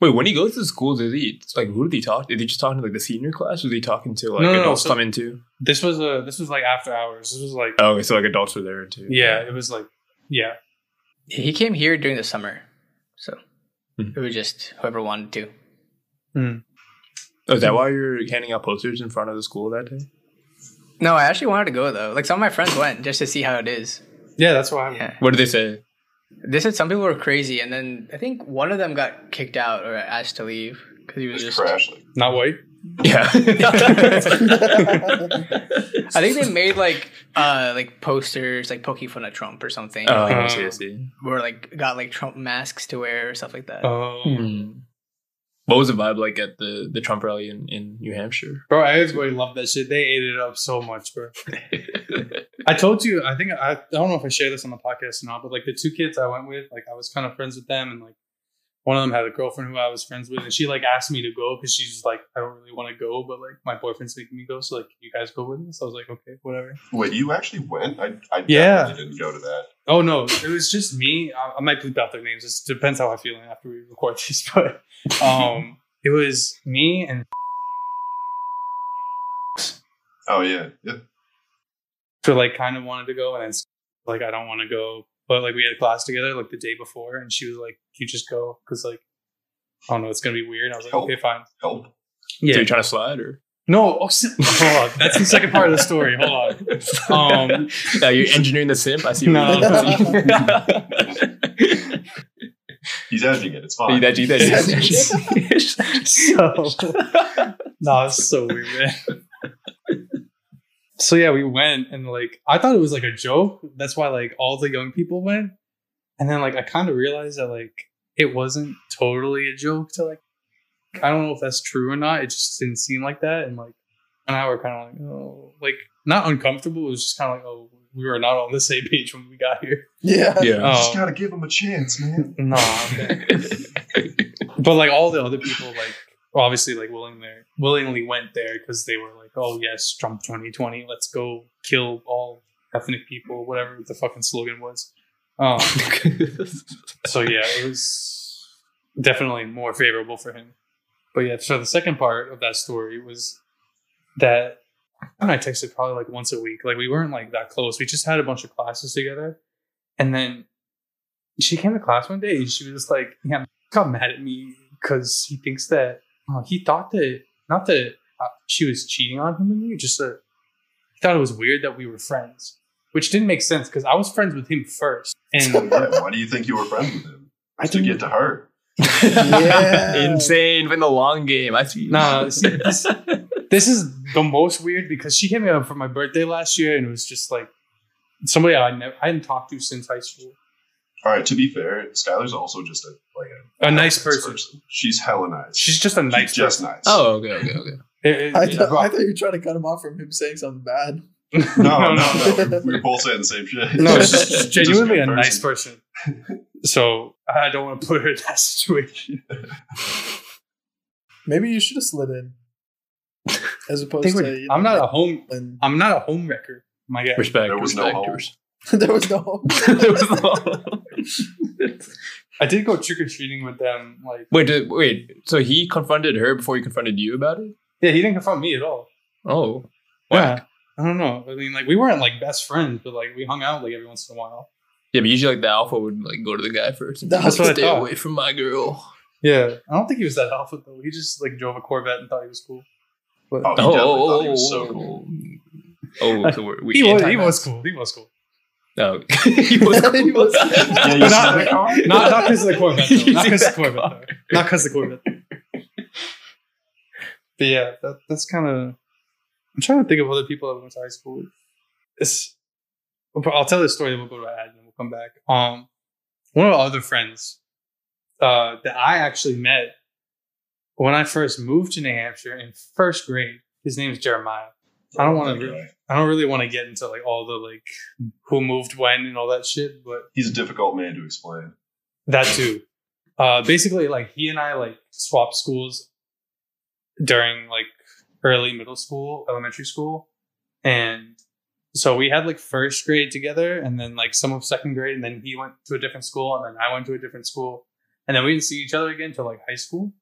Wait, when he goes to school, did he like who did he talk? Did he just talk to like the senior class? Was he talking to like No, no, no, adults so- coming too? This was a this was like after hours. This was like Oh, okay, so like adults were there too. yeah, it was like yeah. he came here during the summer. So Hmm. it was just whoever wanted to. Oh, is that why you're handing out posters in front of the school that day? No, I actually wanted to go, though. Like some of my friends went just to see how it is. Yeah, that's why. I'm, Yeah. What did they say? They said some people were crazy, and then I think one of them got kicked out or asked to leave because he was Just just. crash. Like, Not white. Yeah. *laughs* *laughs* I think they made like uh like posters like poking fun at Trump or something. Oh, like, I see, I see. or like got like Trump masks to wear or stuff like that. Oh, Hmm. What was the vibe like at the the Trump rally in, in New Hampshire? Bro, everybody loved that shit. They ate it up so much, bro. I told you, I think I, I don't know if I shared this on the podcast or not, but like the two kids I went with, like I was kind of friends with them, and like one of them had a girlfriend who I was friends with, and she like asked me to go because she's like, I don't really want to go, but like my boyfriend's making me go, so like you guys go with us. I was like, okay, whatever. Wait, you actually went? I, I Yeah. didn't go to that. Oh no, it was just me. I, I might bleep out their names. It depends how I'm feeling after we record these, *laughs* but um, it was me and Oh yeah, yeah. so like kind of wanted to go, and then like I don't want to go, but like we had class together like the day before, and she was like, "You just go," because like I don't know, it's gonna be weird. I was like, Help. "Okay, fine." Help. Yeah, So you trying to slide or? no, oh, si- *laughs* hold on. That's the second part of the story. Hold on. Um, *laughs* yeah, you're engineering the simp. I see. No. What *laughs* He's edging it. It's fine. that, you that, so no, it's so weird, man. So yeah, we went and like I thought it was like a joke. That's why like all the young people went. And then like I kind of realized that like it wasn't totally a joke to like I don't know if that's true or not. It just didn't seem like that. And like and I were kind of like, oh like not uncomfortable. It was just kind of like, oh, we were not on the same page when we got here. Yeah. yeah. You just Um, gotta give him a chance, man. *laughs* Nah, *laughs* but like all the other people like obviously like willing there willingly went there because they were like oh yes trump 2020 let's go kill all ethnic people whatever the fucking slogan was. Um *laughs* so yeah it was definitely more favorable for him. But yeah so the second part of that story was that and i texted probably like once a week like we weren't like that close. We just had a bunch of classes together. And then she came to class one day and she was just like, yeah, got mad at me because he thinks that uh, he thought that not that she was cheating on him and me, just that he thought it was weird that we were friends, which didn't make sense because I was friends with him first, and Yeah, *laughs* why do you think you were friends with him? I To get to her. Yeah. *laughs* Insane in the long game. I see. Nah, see, this, this is the most weird because she hit me up for my birthday last year, and it was just like somebody I never I hadn't talked to since high school. All right. To be fair, Skylar's also just a like a A nice person. She's hella nice. She's just a She's nice just person. nice. Oh, okay, okay, okay. It- it- I, it- th- I thought you were trying to cut him off from him saying something bad. no, no, no. *laughs* We were both saying the same shit. No, *laughs* she's Just genuinely a good nice person. So I don't want to put her in that situation. *laughs* Maybe you should have slid in. As opposed to you know, I'm not a home. and I'm not a home wrecker. My guy. Respect. There was no respect, home. there was no there was no. I did go trick or treating with them. Like, Wait, did, wait. So he confronted her before he confronted you about it? Yeah, he didn't confront me at all. Oh, Yeah, I don't know. I mean, like, we weren't like best friends, but like we hung out like every once in a while. Yeah, but usually like the alpha would like go to the guy first. And That's like, what I Stay thought. away from my girl. Yeah, I don't think he was that alpha though. He just like drove a Corvette and thought he was cool. But Oh, he Oh, definitely oh, thought he was oh, so oh, cool. Oh. oh, so we're, we he was, he anti-vax? was cool. He was cool. No, oh. *laughs* he was. *laughs* Cool. He was- Yeah, you But saw not- the car? Not not because of the Corvette. Though. *laughs* Not because of the Corvette. Though. Not because of the Corvette. But yeah, that, that's kind of. I'm trying to think of other people I went to high school with. It's, I'll tell this story, then we'll go to ad, and then we'll come back. Um, one of our other friends uh, that I actually met when I first moved to New Hampshire in first grade. His name is Jeremiah. I don't want to. Really, I don't really want to get into like all the like who moved when and all that shit, but He's a difficult man to explain. that too. Uh, basically, like he and I like swapped schools during like early middle school, elementary school, and so we had like first grade together, and then like some of second grade, and then he went to a different school, and then I went to a different school, and then we didn't see each other again until like high school.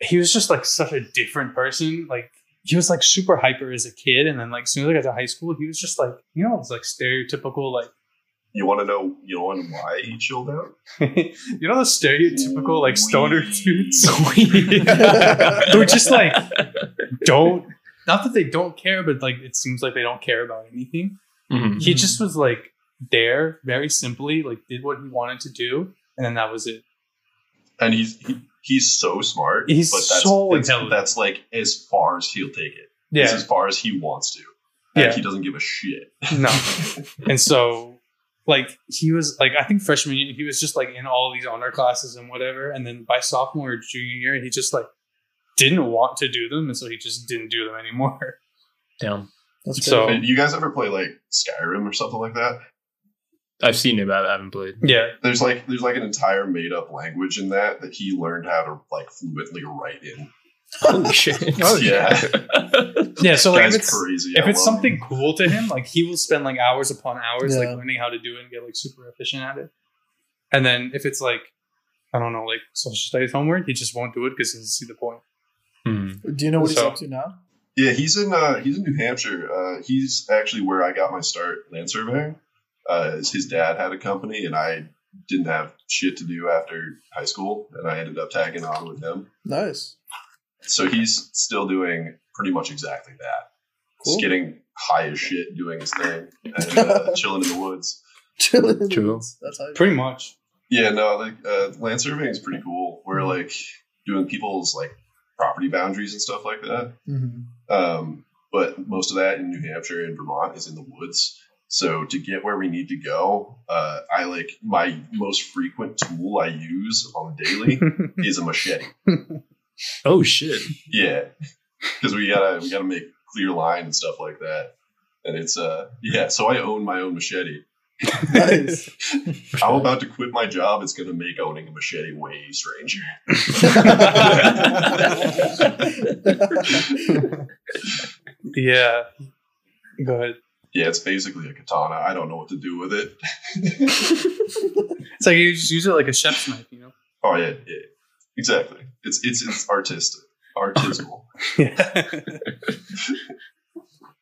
He was just like such a different person. Like he was like super hyper as a kid, and then like as soon as I got to high school, he was just like you know it's like stereotypical like You want to know? You want to know why he chilled out? *laughs* you know the stereotypical like stoner Weed. dudes *laughs* who just like don't not that they don't care but like it seems like they don't care about anything Mhm. he just was like there very simply like did what he wanted to do and then that was it And he's he, he's so smart. He's but that's, so that's, intelligent. that's like as far as he'll take it. yeah It's as far as he wants to. Like, Yeah. he doesn't give a shit. no *laughs* and so like he was like i think freshman year he was just like in all these honor classes and whatever and then by sophomore or junior year he just like didn't want to do them, and so he just didn't do them anymore. *laughs* Damn. That's So- great. Hey, you guys ever play like Skyrim or something like that? I've seen it, but I haven't played. Yeah, There's like there's like an entire made up language in that that he learned how to like fluently write in. Holy *laughs* shit. Oh, yeah. yeah. *laughs* So like, Guy's if it's crazy. if I it's something him. cool to him, like he will spend like hours upon hours like learning how to do it and get like super efficient at it. And then if it's like I don't know, like social studies homework, he just won't do it because he doesn't see the point. Hmm. Do you know what he's up to now? Yeah, he's in uh he's in New Hampshire. Uh he's actually where I got my start land surveying. Uh his his dad had a company and I didn't have shit to do after high school and I ended up tagging on with him. Nice. So he's still doing pretty much exactly that. Cool. Just getting high as shit doing his thing and uh, *laughs* chilling in the woods. Chilling in the True. woods. That's how. Pretty much. Yeah, no, like uh, land surveying is pretty cool. We're Mm-hmm. like doing people's like property boundaries and stuff like that. Mhm. Um, but most of that in New Hampshire and Vermont is in the woods. So to get where we need to go, uh, I like my most frequent tool I use on the daily *laughs* is a machete. *laughs* Oh shit. Yeah, because we gotta we gotta make clear line and stuff like that. And it's uh yeah, so I own my own machete. Nice. *laughs* I'm about to quit my job. It's gonna make owning a machete way stranger. *laughs* yeah. Go ahead. Yeah, it's basically a katana. I don't know what to do with it. *laughs* It's like you just use it like a chef's knife, you know? Oh yeah, yeah, exactly. It's it's it's artistic, artisanal. *laughs* Yeah.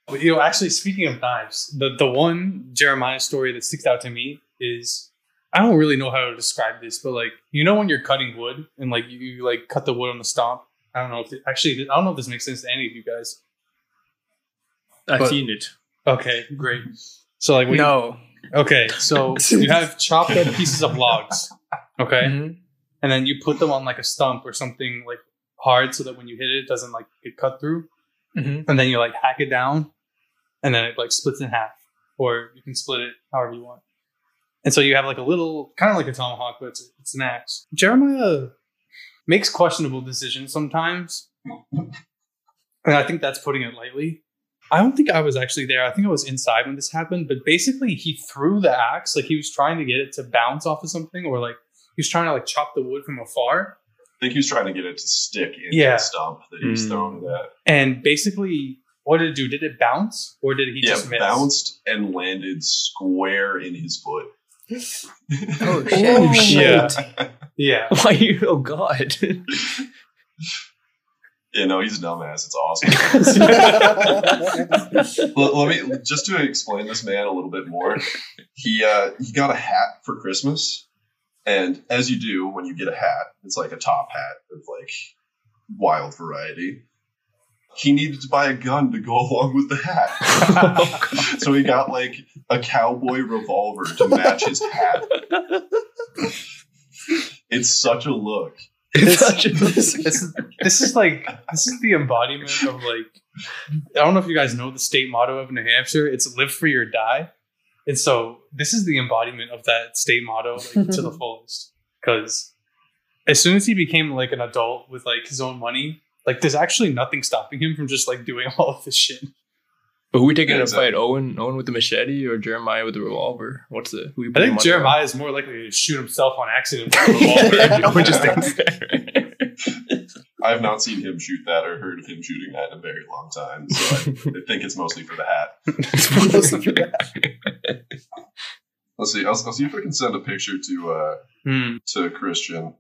But, you know, actually, speaking of knives, the the one Jeremiah story that sticks out to me is I don't really know how to describe this, but like you know when you're cutting wood and like you, you like cut the wood on the stomp. I don't know if it, actually I don't know if this makes sense to any of you guys. I've But- seen it. Okay, great. So like when you- No. okay, so *laughs* you have chopped up pieces of logs, okay, Mhm. And then you put them on like a stump or something like hard so that when you hit it, it doesn't like get cut through. Mhm. and then you like hack it down, and then it like splits in half, or you can split it however you want. And so you have like a little, kind of like a tomahawk, but it's, it's an axe. Jeremiah makes questionable decisions sometimes, and I think that's putting it lightly. I don't think I was actually there. I think I was inside when this happened, but basically he threw the axe like he was trying to get it to bounce off of something, or like he was trying to like chop the wood from afar. I think he was trying to get it to stick in Yeah. the stump that he was Mm. throwing it at. And basically, what did it do? Did it bounce, or did he yeah, just miss? bounced and landed square in his foot. Oh *laughs* shit. Oh, Yeah. shit. Yeah. *laughs* Why you? Oh god. *laughs* Yeah, no, he's a dumbass. It's awesome. let, let me just to explain this man a little bit more. He uh, he got a hat for Christmas, and as you do when you get a hat, it's like a top hat of like wild variety. He needed to buy a gun to go *laughs* along with the hat, *laughs* so he got like a cowboy revolver to match his hat. It's such a look. It's such a- *laughs* this, is, this is like this is the embodiment of like I don't know if you guys know the state motto of New Hampshire. It's "Live free or die," and so this is the embodiment of that state motto like, to the *laughs* fullest. Because as soon as he became like an adult with like his own money, like there's actually nothing stopping him from just like doing *laughs* all of this shit. But who we taking Yeah, to exactly. fight? Owen, Owen with the machete, or Jeremiah with the revolver? What's the? Who I think him on? Jeremiah is more likely to shoot himself on accident *laughs* with a revolver. yeah, just thinks. I have not seen him shoot that or heard of him shooting that in a very long time. So I, I think it's mostly for the hat. Let's see. I'll, I'll see if I can send a picture to uh, Hmm. to Christian.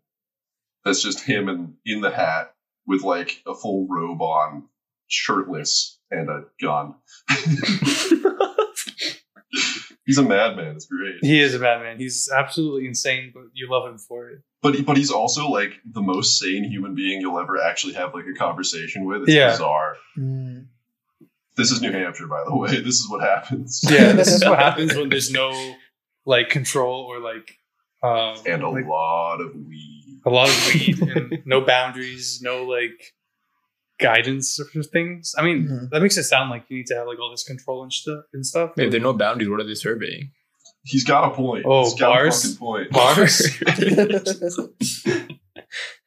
That's just him in in the hat with like a full robe on, shirtless, and a gun. *laughs* He's a madman. It's great. He is a madman. He's absolutely insane, but you love him for it. But he, but he's also like the most sane human being you'll ever actually have like a conversation with. It's Yeah. bizarre. Mm. This is New Hampshire, by the way. *laughs* This is what happens. Yeah, this is what happens when there's no like control or like um, and a like, lot of weed. a lot of weed and no boundaries, no like guidance for things. I mean, Mhm. that makes it sound like you need to have like all this control and stuff and stuff. If there are no boundaries, what are they surveying? He's got a point. Oh, He's got bars? a fucking point. Bars. *laughs* *laughs*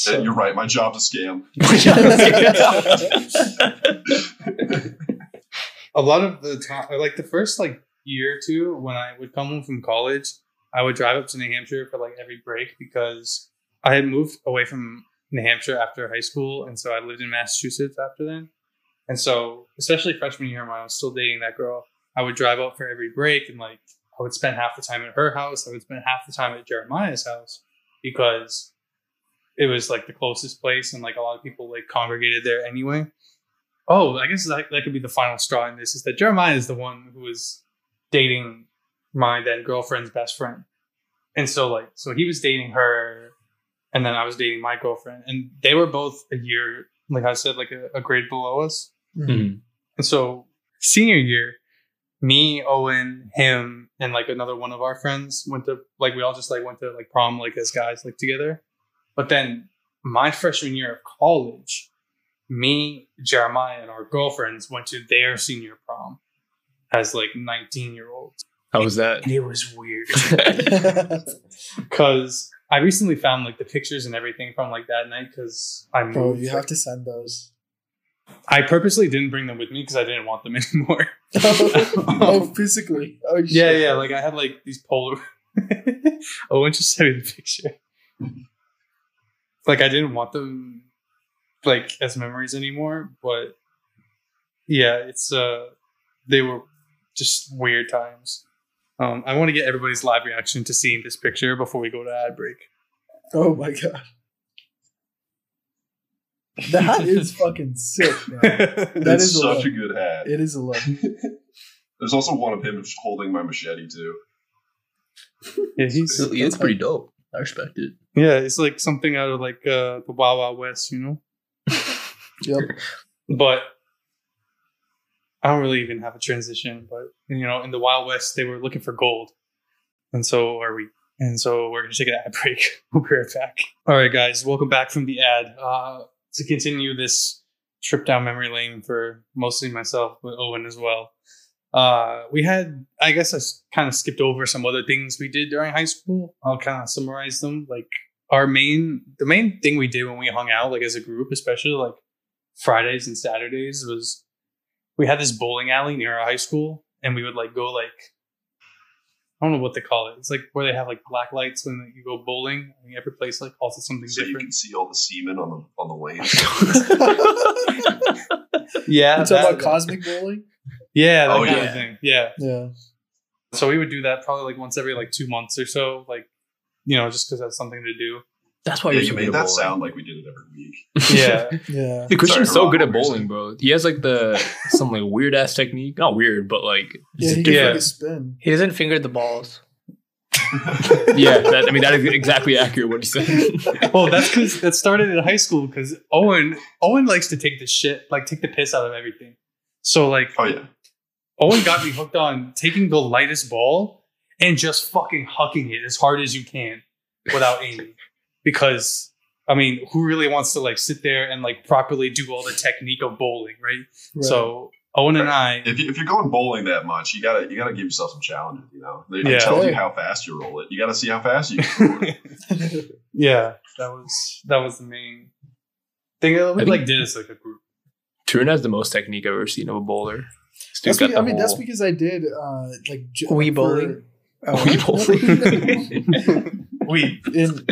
So- You're right. My job's a scam. *laughs* *laughs* a lot of the time, like the first like year or two, when I would come home from college, I would drive up to New Hampshire for like every break because I had moved away from New Hampshire after high school, and so I lived in Massachusetts after then. And so, especially freshman year when I was still dating that girl, I would drive up for every break, and like I would spend half the time at her house. I would spend half the time at Jeremiah's house because it was like the closest place, and like a lot of people like congregated there anyway. Oh, I guess that, that could be the final straw in this is that Jeremiah is the one who was dating my then girlfriend's best friend. And so like so he was dating her and then I was dating my girlfriend and they were both a year like I said like a, a grade below us. Mhm. And so senior year, me, Owen, him, and like another one of our friends went to like we all just like went to like prom like as guys like together. But then my freshman year of college, me, Jeremiah, and our girlfriends went to their senior prom as like 19 year olds. How was that? And it was weird *laughs* *laughs* because I recently found like the pictures and everything from like that night because I moved. Bro, you have to send those. I purposely didn't bring them with me because I didn't want them *laughs* anymore. oh, um, physically. Oh, shit. Yeah, yeah. Like I had like these polar. Owen just sent me the picture. Like I didn't want them like as memories anymore, but yeah, it's uh they were just weird times. Um, I want to get everybody's live reaction to seeing this picture before we go to ad break. Oh my god. That is *laughs* fucking sick, man. That it's is such look. a good hat. It is a look. *laughs* There's also one of him holding my machete too. yeah, he's it's pretty dope. I respect it. Yeah, it's like something out of like uh, the Wild Wild West, you know. *laughs* Yep. but I don't really even have a transition. But you know, in the Wild West, they were looking for gold, and so are we. And so we're gonna take an ad *laughs* break. We'll be right back. All right, guys, welcome back from the ad. Uh, to continue this trip down memory lane for mostly myself, but Owen as well. Uh, we had, I guess, I kind of skipped over some other things we did during high school. I'll kind of summarize them. Like our main, the main thing we did when we hung out, like as a group, especially like Fridays and Saturdays, was we had this bowling alley near our high school, and we would like go like I don't know what they call it. It's like where they have like black lights when you go bowling. I mean, every place like calls it something So you different. can see all the semen on the on the lane. *laughs* *laughs* Yeah, You talk that- about cosmic bowling? Yeah, that Oh, kind yeah. of thing. Yeah. Yeah. So we would do that probably like once every like two months or so, like you know, just because that's something to do. That's why yeah, you're you made that bowling. sound like we did it every week. *laughs* *laughs* Yeah, Yeah. The Christian's Sorry, so good at what were you bowling, bro. He has like the *laughs* some like weird ass technique. Not weird, but like Yeah, he it's Yeah. fucking spin. He doesn't finger the balls. yeah. That, I mean, that is exactly accurate what he said. well, that's because that started in high school. Because Owen Owen likes to take the shit, like take the piss out of everything. So like Oh yeah. Owen got me hooked on taking the lightest ball and just fucking hucking it as hard as you can without *laughs* aiming. Because I mean, who really wants to like sit there and like properly do all the technique of bowling, right? Right. So Owen and I, If, you, if you're going bowling that much, you gotta you gotta give yourself some challenges. You know, they, they Yeah. tells you how fast you roll it. You gotta see how fast you can *laughs* roll it. *laughs* yeah, that was that was the main thing that we I like did as like a group. Tarun has the most technique I've ever seen of a bowler. This That's dude's got because, I the mean, that's because I did uh like j- Wii bowling? Oh, Wii *laughs* bowling. We in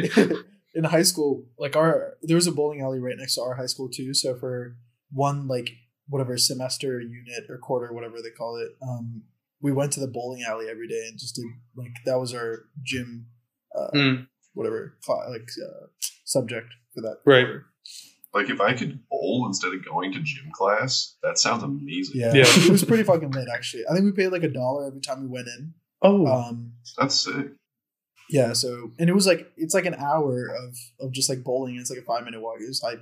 *laughs* in high school, like our there was a bowling alley right next to our high school too. So for one like whatever semester unit or quarter, whatever they call it, um, we went to the bowling alley every day and just did like that was our gym, uh, Mm, whatever like uh, subject for that. Right. quarter. Like if I could bowl instead of going to gym class, that sounds amazing. Yeah, Yeah. it was pretty fucking lit actually. I think we paid like a dollar every time we went in. oh, Um, That's sick. Yeah, so and it was like it's like an hour of of just like bowling. It's like a five minute walk. It was like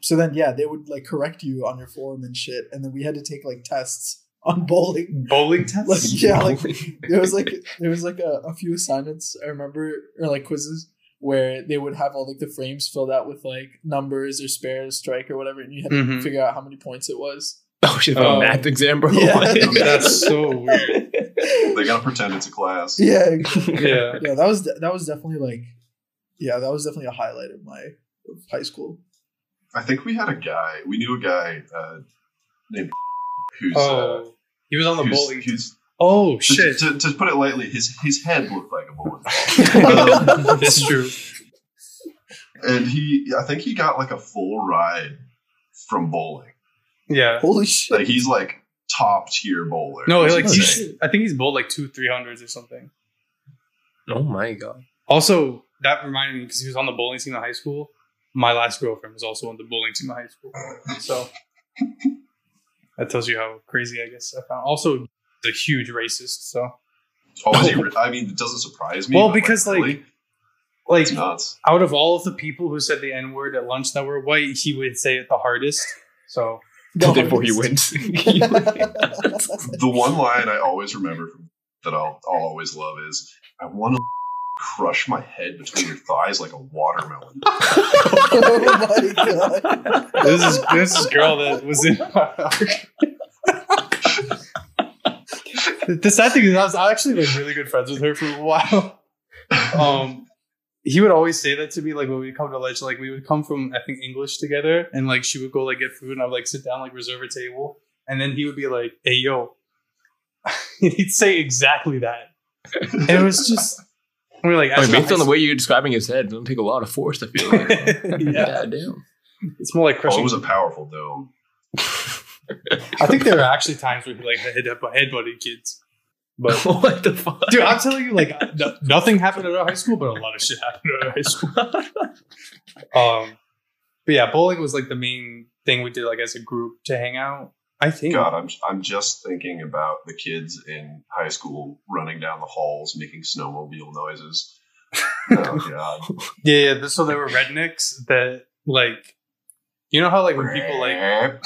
so then yeah, they would like correct you on your form and shit, and then we had to take like tests on bowling. bowling tests. Like yeah, like there was like there was like a, a few assignments I remember or like quizzes where they would have all like the frames filled out with like numbers or spares, strike or whatever, and you had to Mhm. figure out how many points it was. *laughs* oh shit! Oh. a math exam, bro. Yeah. *laughs* That's so weird. *laughs* They gotta pretend it's a class. Yeah, Yeah. yeah, that was de- that was definitely like, yeah, that was definitely a highlight of my of high school. I think we had a guy. We knew a guy uh, named who's. uh, Oh, he was on the who's, bowling. who's Oh to, shit! to, to put it lightly, his his head looked like a bowling *laughs* ball. Um, That's true. and he, I think he got like a full ride from bowling. Yeah. Holy shit! Like he's like top tier bowler. No, like he's, I think he's bowled like two three hundreds or something. Oh my god. Also, that reminded me because he was on the bowling team in high school. My last girlfriend was also on the bowling team in high school, so *laughs* that tells you how crazy I guess I found. Also, the huge racist. So, Oh, is he oh. re- I mean, it doesn't surprise me. Well, because, like, really, like it's nuts. out of all of the people who said the N word at lunch that were white, he would say it the hardest. So, *laughs* Therefore he wins. *laughs* *laughs* The one line I always remember from, that I'll, I'll always love is, "I want to crush my head between your thighs like a watermelon." oh my god! this is this is girl that was in. The sad thing is, I was actually like really good friends with her for a while. Um, he would always say that to me, like when we come to lunch, like we would come from I think English together, and like she would go like get food, and I would like sit down, like reserve a table, and then he would be like, "Hey yo," *laughs* he'd say exactly that, and it was just. We were like, I mean, as based on the way you're describing his head, it doesn't take a lot of force to feel like. *laughs* school- yeah, yeah, damn. it's more like Oh, it was a powerful dome. *laughs* *laughs* I think there are actually times where he like head headbutted kids, but *laughs* what the fuck? Dude, I'm telling you, like no- nothing happened at our high school, but a lot of shit happened at our high school. *laughs* um, but yeah, bowling was like the main thing we did, like as a group to hang out. I think. God, I'm I'm just thinking about the kids in high school running down the halls making snowmobile noises. Oh god. Yeah, yeah. th- So there were rednecks that like, you know how like when people like, *laughs*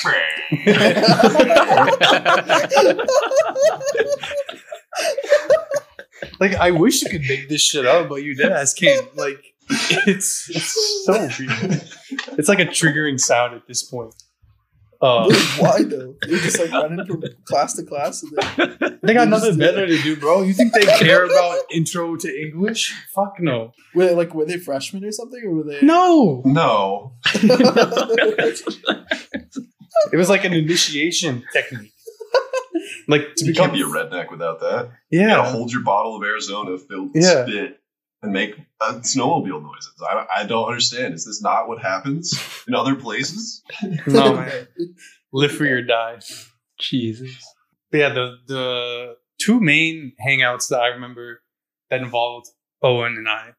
like I wish you could make this shit up, but you dead ass can't. Like, it's it's so weird. It's like a triggering sound at this point. Uh, Why though? *laughs* You're just like running from class to class, and then *laughs* They got nothing better to do, bro. You think they *laughs* care about intro to English? Fuck no. were they, like were they freshmen or something, or were they? No. no. It was like an initiation technique. Like to You become can't be a redneck without that. You gotta Yeah. hold your bottle of Arizona filled with Yeah. spit and make uh, snowmobile noises. I, I don't understand. Is this not what happens in other places? *laughs* No *laughs* man. Live free or die. Jesus. But yeah, the the two main hangouts that I remember that involved Owen and I.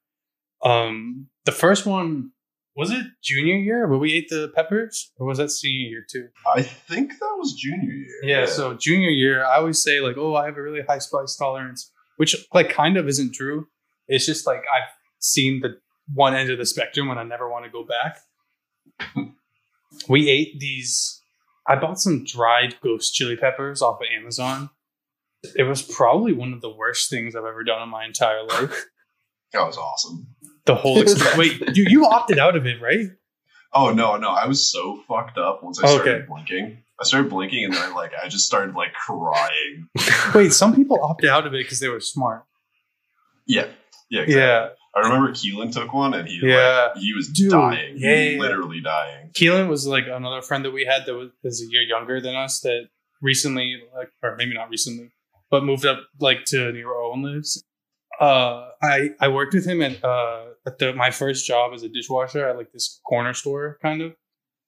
Um the first one was it junior year where we ate the peppers? Or was that senior year too? I think that was junior year. Yeah, so junior year, I always say like, "Oh, I have a really high spice tolerance," which like kind of isn't true. It's just like I've seen the one end of the spectrum when I never want to go back. we ate these. I bought some dried ghost chili peppers off of Amazon. It was probably one of the worst things I've ever done in my entire life. *laughs* that was awesome. The whole experience. *laughs* Wait, you you opted out of it, right? Oh no, no, I was so fucked up once I Okay. started blinking. I started blinking and then I like I just started like crying. Wait, some people opted out of it because they were smart. Yeah, yeah, exactly. Yeah, I remember Keelan took one and he Yeah. like he was Dude, dying. yeah, he yeah, was literally dying. Keelan was like another friend that we had that was, was a year younger than us that recently, like, or maybe not recently, but moved up like to near where Owen lives. Uh, I I worked with him at uh at the my first job as a dishwasher at like this corner store kind of,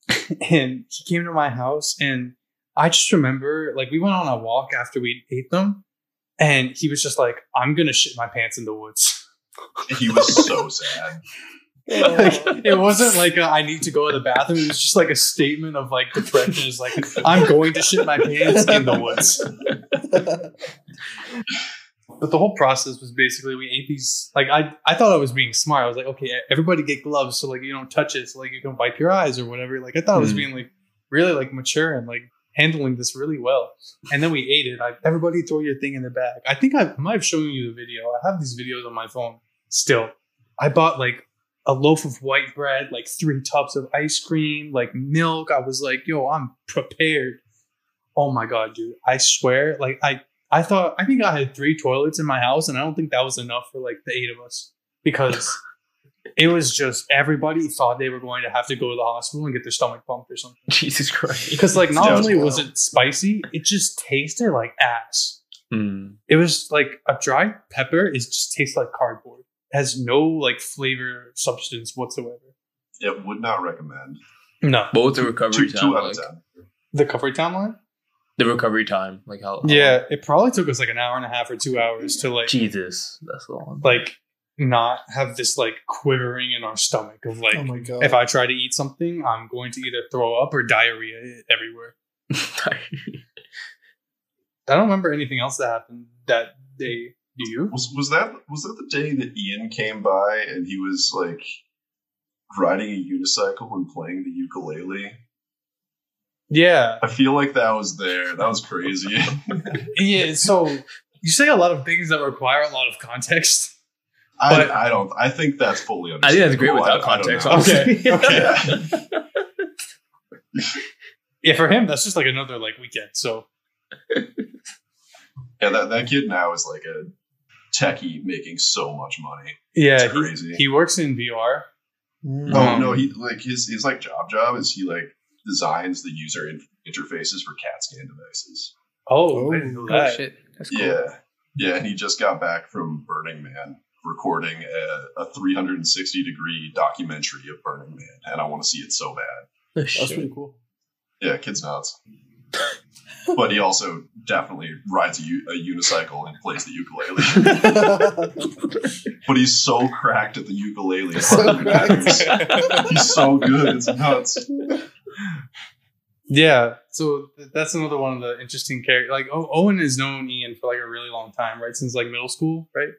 *laughs* and he came to my house and I just remember like we went on a walk after we ate them, and he was just like, "I'm gonna shit my pants in the woods." *laughs* He was so sad. like, it wasn't like a, I need to go to the bathroom. It was just like a statement of like depression. Is like I'm going to shit my pants in the woods. But the whole process was basically we ate these. Like I, I thought I was being smart. I was like, okay, everybody get gloves so like you don't touch it, so like you can wipe your eyes or whatever. Like I thought I was Hmm. being like really like mature and like handling this really well. And then we ate it. I, everybody throw your thing in the bag. I think I, I might have shown you the video. I have these videos on my phone still. I bought like a loaf of white bread, like three tubs of ice cream, like milk. I was like, yo, I'm prepared. Oh my god, dude. I swear, like I I thought I think I had three toilets in my house, and I don't think that was enough for like the eight of us. Because it was just everybody thought they were going to have to go to the hospital and get their stomach pumped or something. *laughs* Jesus Christ. Because like not Yeah, it was only was it spicy, it just tasted like ass. Mm. It was like a dry pepper. It just tastes like cardboard. It has no like flavor substance whatsoever. Yeah, would not recommend. No, What was the recovery Two, time? two out of like? ten. the cover town line. The recovery time, like how? how Yeah, it probably took us like an hour and a half or two hours to like Jesus, that's long. like not have this like quivering in our stomach of like oh my god. if I try to eat something, I'm going to either throw up or diarrhea everywhere. *laughs* I don't remember anything else that happened that day. Do you? Was was that was that the day that Ian came by and he was like riding a unicycle and playing the ukulele? Yeah, I feel like that was there. That was crazy. *laughs* yeah. So *laughs* you say a lot of things that require a lot of context. I, I don't. I think that's fully. I think that's great understandable. I- without I don't context. know. honestly. Okay, *laughs* Yeah, for him, that's just like another like weekend. So Yeah, that, that kid now is like a techie making so much money. yeah, It's he, crazy. he works in VR. Mm. Oh Um, no, he like his his like job job is he like designs the user in- interfaces for CAT scan devices. Oh, Oh. I didn't know Oh that. shit, that's cool. Yeah, yeah, and he just got back from Burning Man, recording a, a 360 degree documentary of Burning Man, and I want to see it so bad. That's pretty cool. Yeah, kid's nuts. *laughs* but he also definitely rides a, u- a unicycle and plays the ukulele. *laughs* but he's so cracked at the ukulele. So hardly matters. cracked. *laughs* he's so good. It's nuts. Yeah, so th- that's another one of the interesting characters. Like o- Owen has known Ian for like a really long time, right? Since like middle school, right?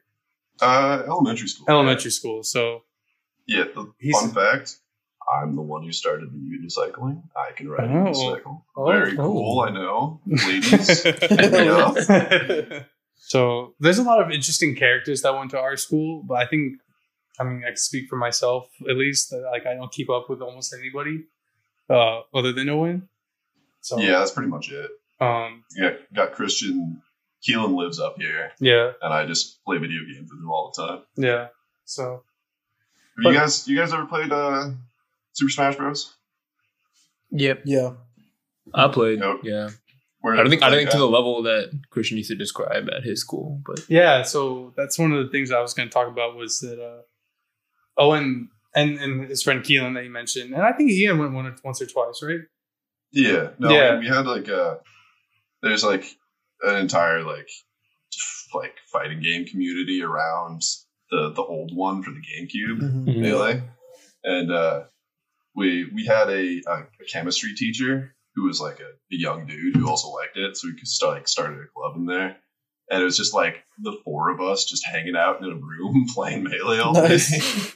Uh, elementary school. Elementary school. So Yeah. The He's- fun fact: I'm the one who started the unicycling. I can ride a Oh. unicycle. Oh, Very oh. cool. I know, *laughs* ladies. yeah. *laughs* so there's a lot of interesting characters that went to our school, but I think, I mean, I can speak for myself at least. that, Like I don't keep up with almost anybody, uh, other than Owen. So Yeah, that's pretty much it. um, Yeah, got Christian. Keelan lives up here, yeah, and I just play video games with him all the time. yeah. So Have But- you guys, you guys ever played uh, Super Smash Bros? Yep. yeah. I played. Nope. Yeah, Where I don't think I don't think to the uh, level that Christian used to describe at his school, but Yeah, so that's one of the things I was going to talk about was that uh, Owen and, and his friend Keelan that you mentioned, and I think Ian went one or, once or twice, right? Yeah, no, Yeah. we had like a there's like an entire like like fighting game community around the the old one for the GameCube. Mhm. melee, and uh, we we had a, a, a chemistry teacher who was like a, a young dude who also liked it, so we could start like started a club in there, and it was just like the four of us just hanging out in a room *laughs* playing melee all day. Nice.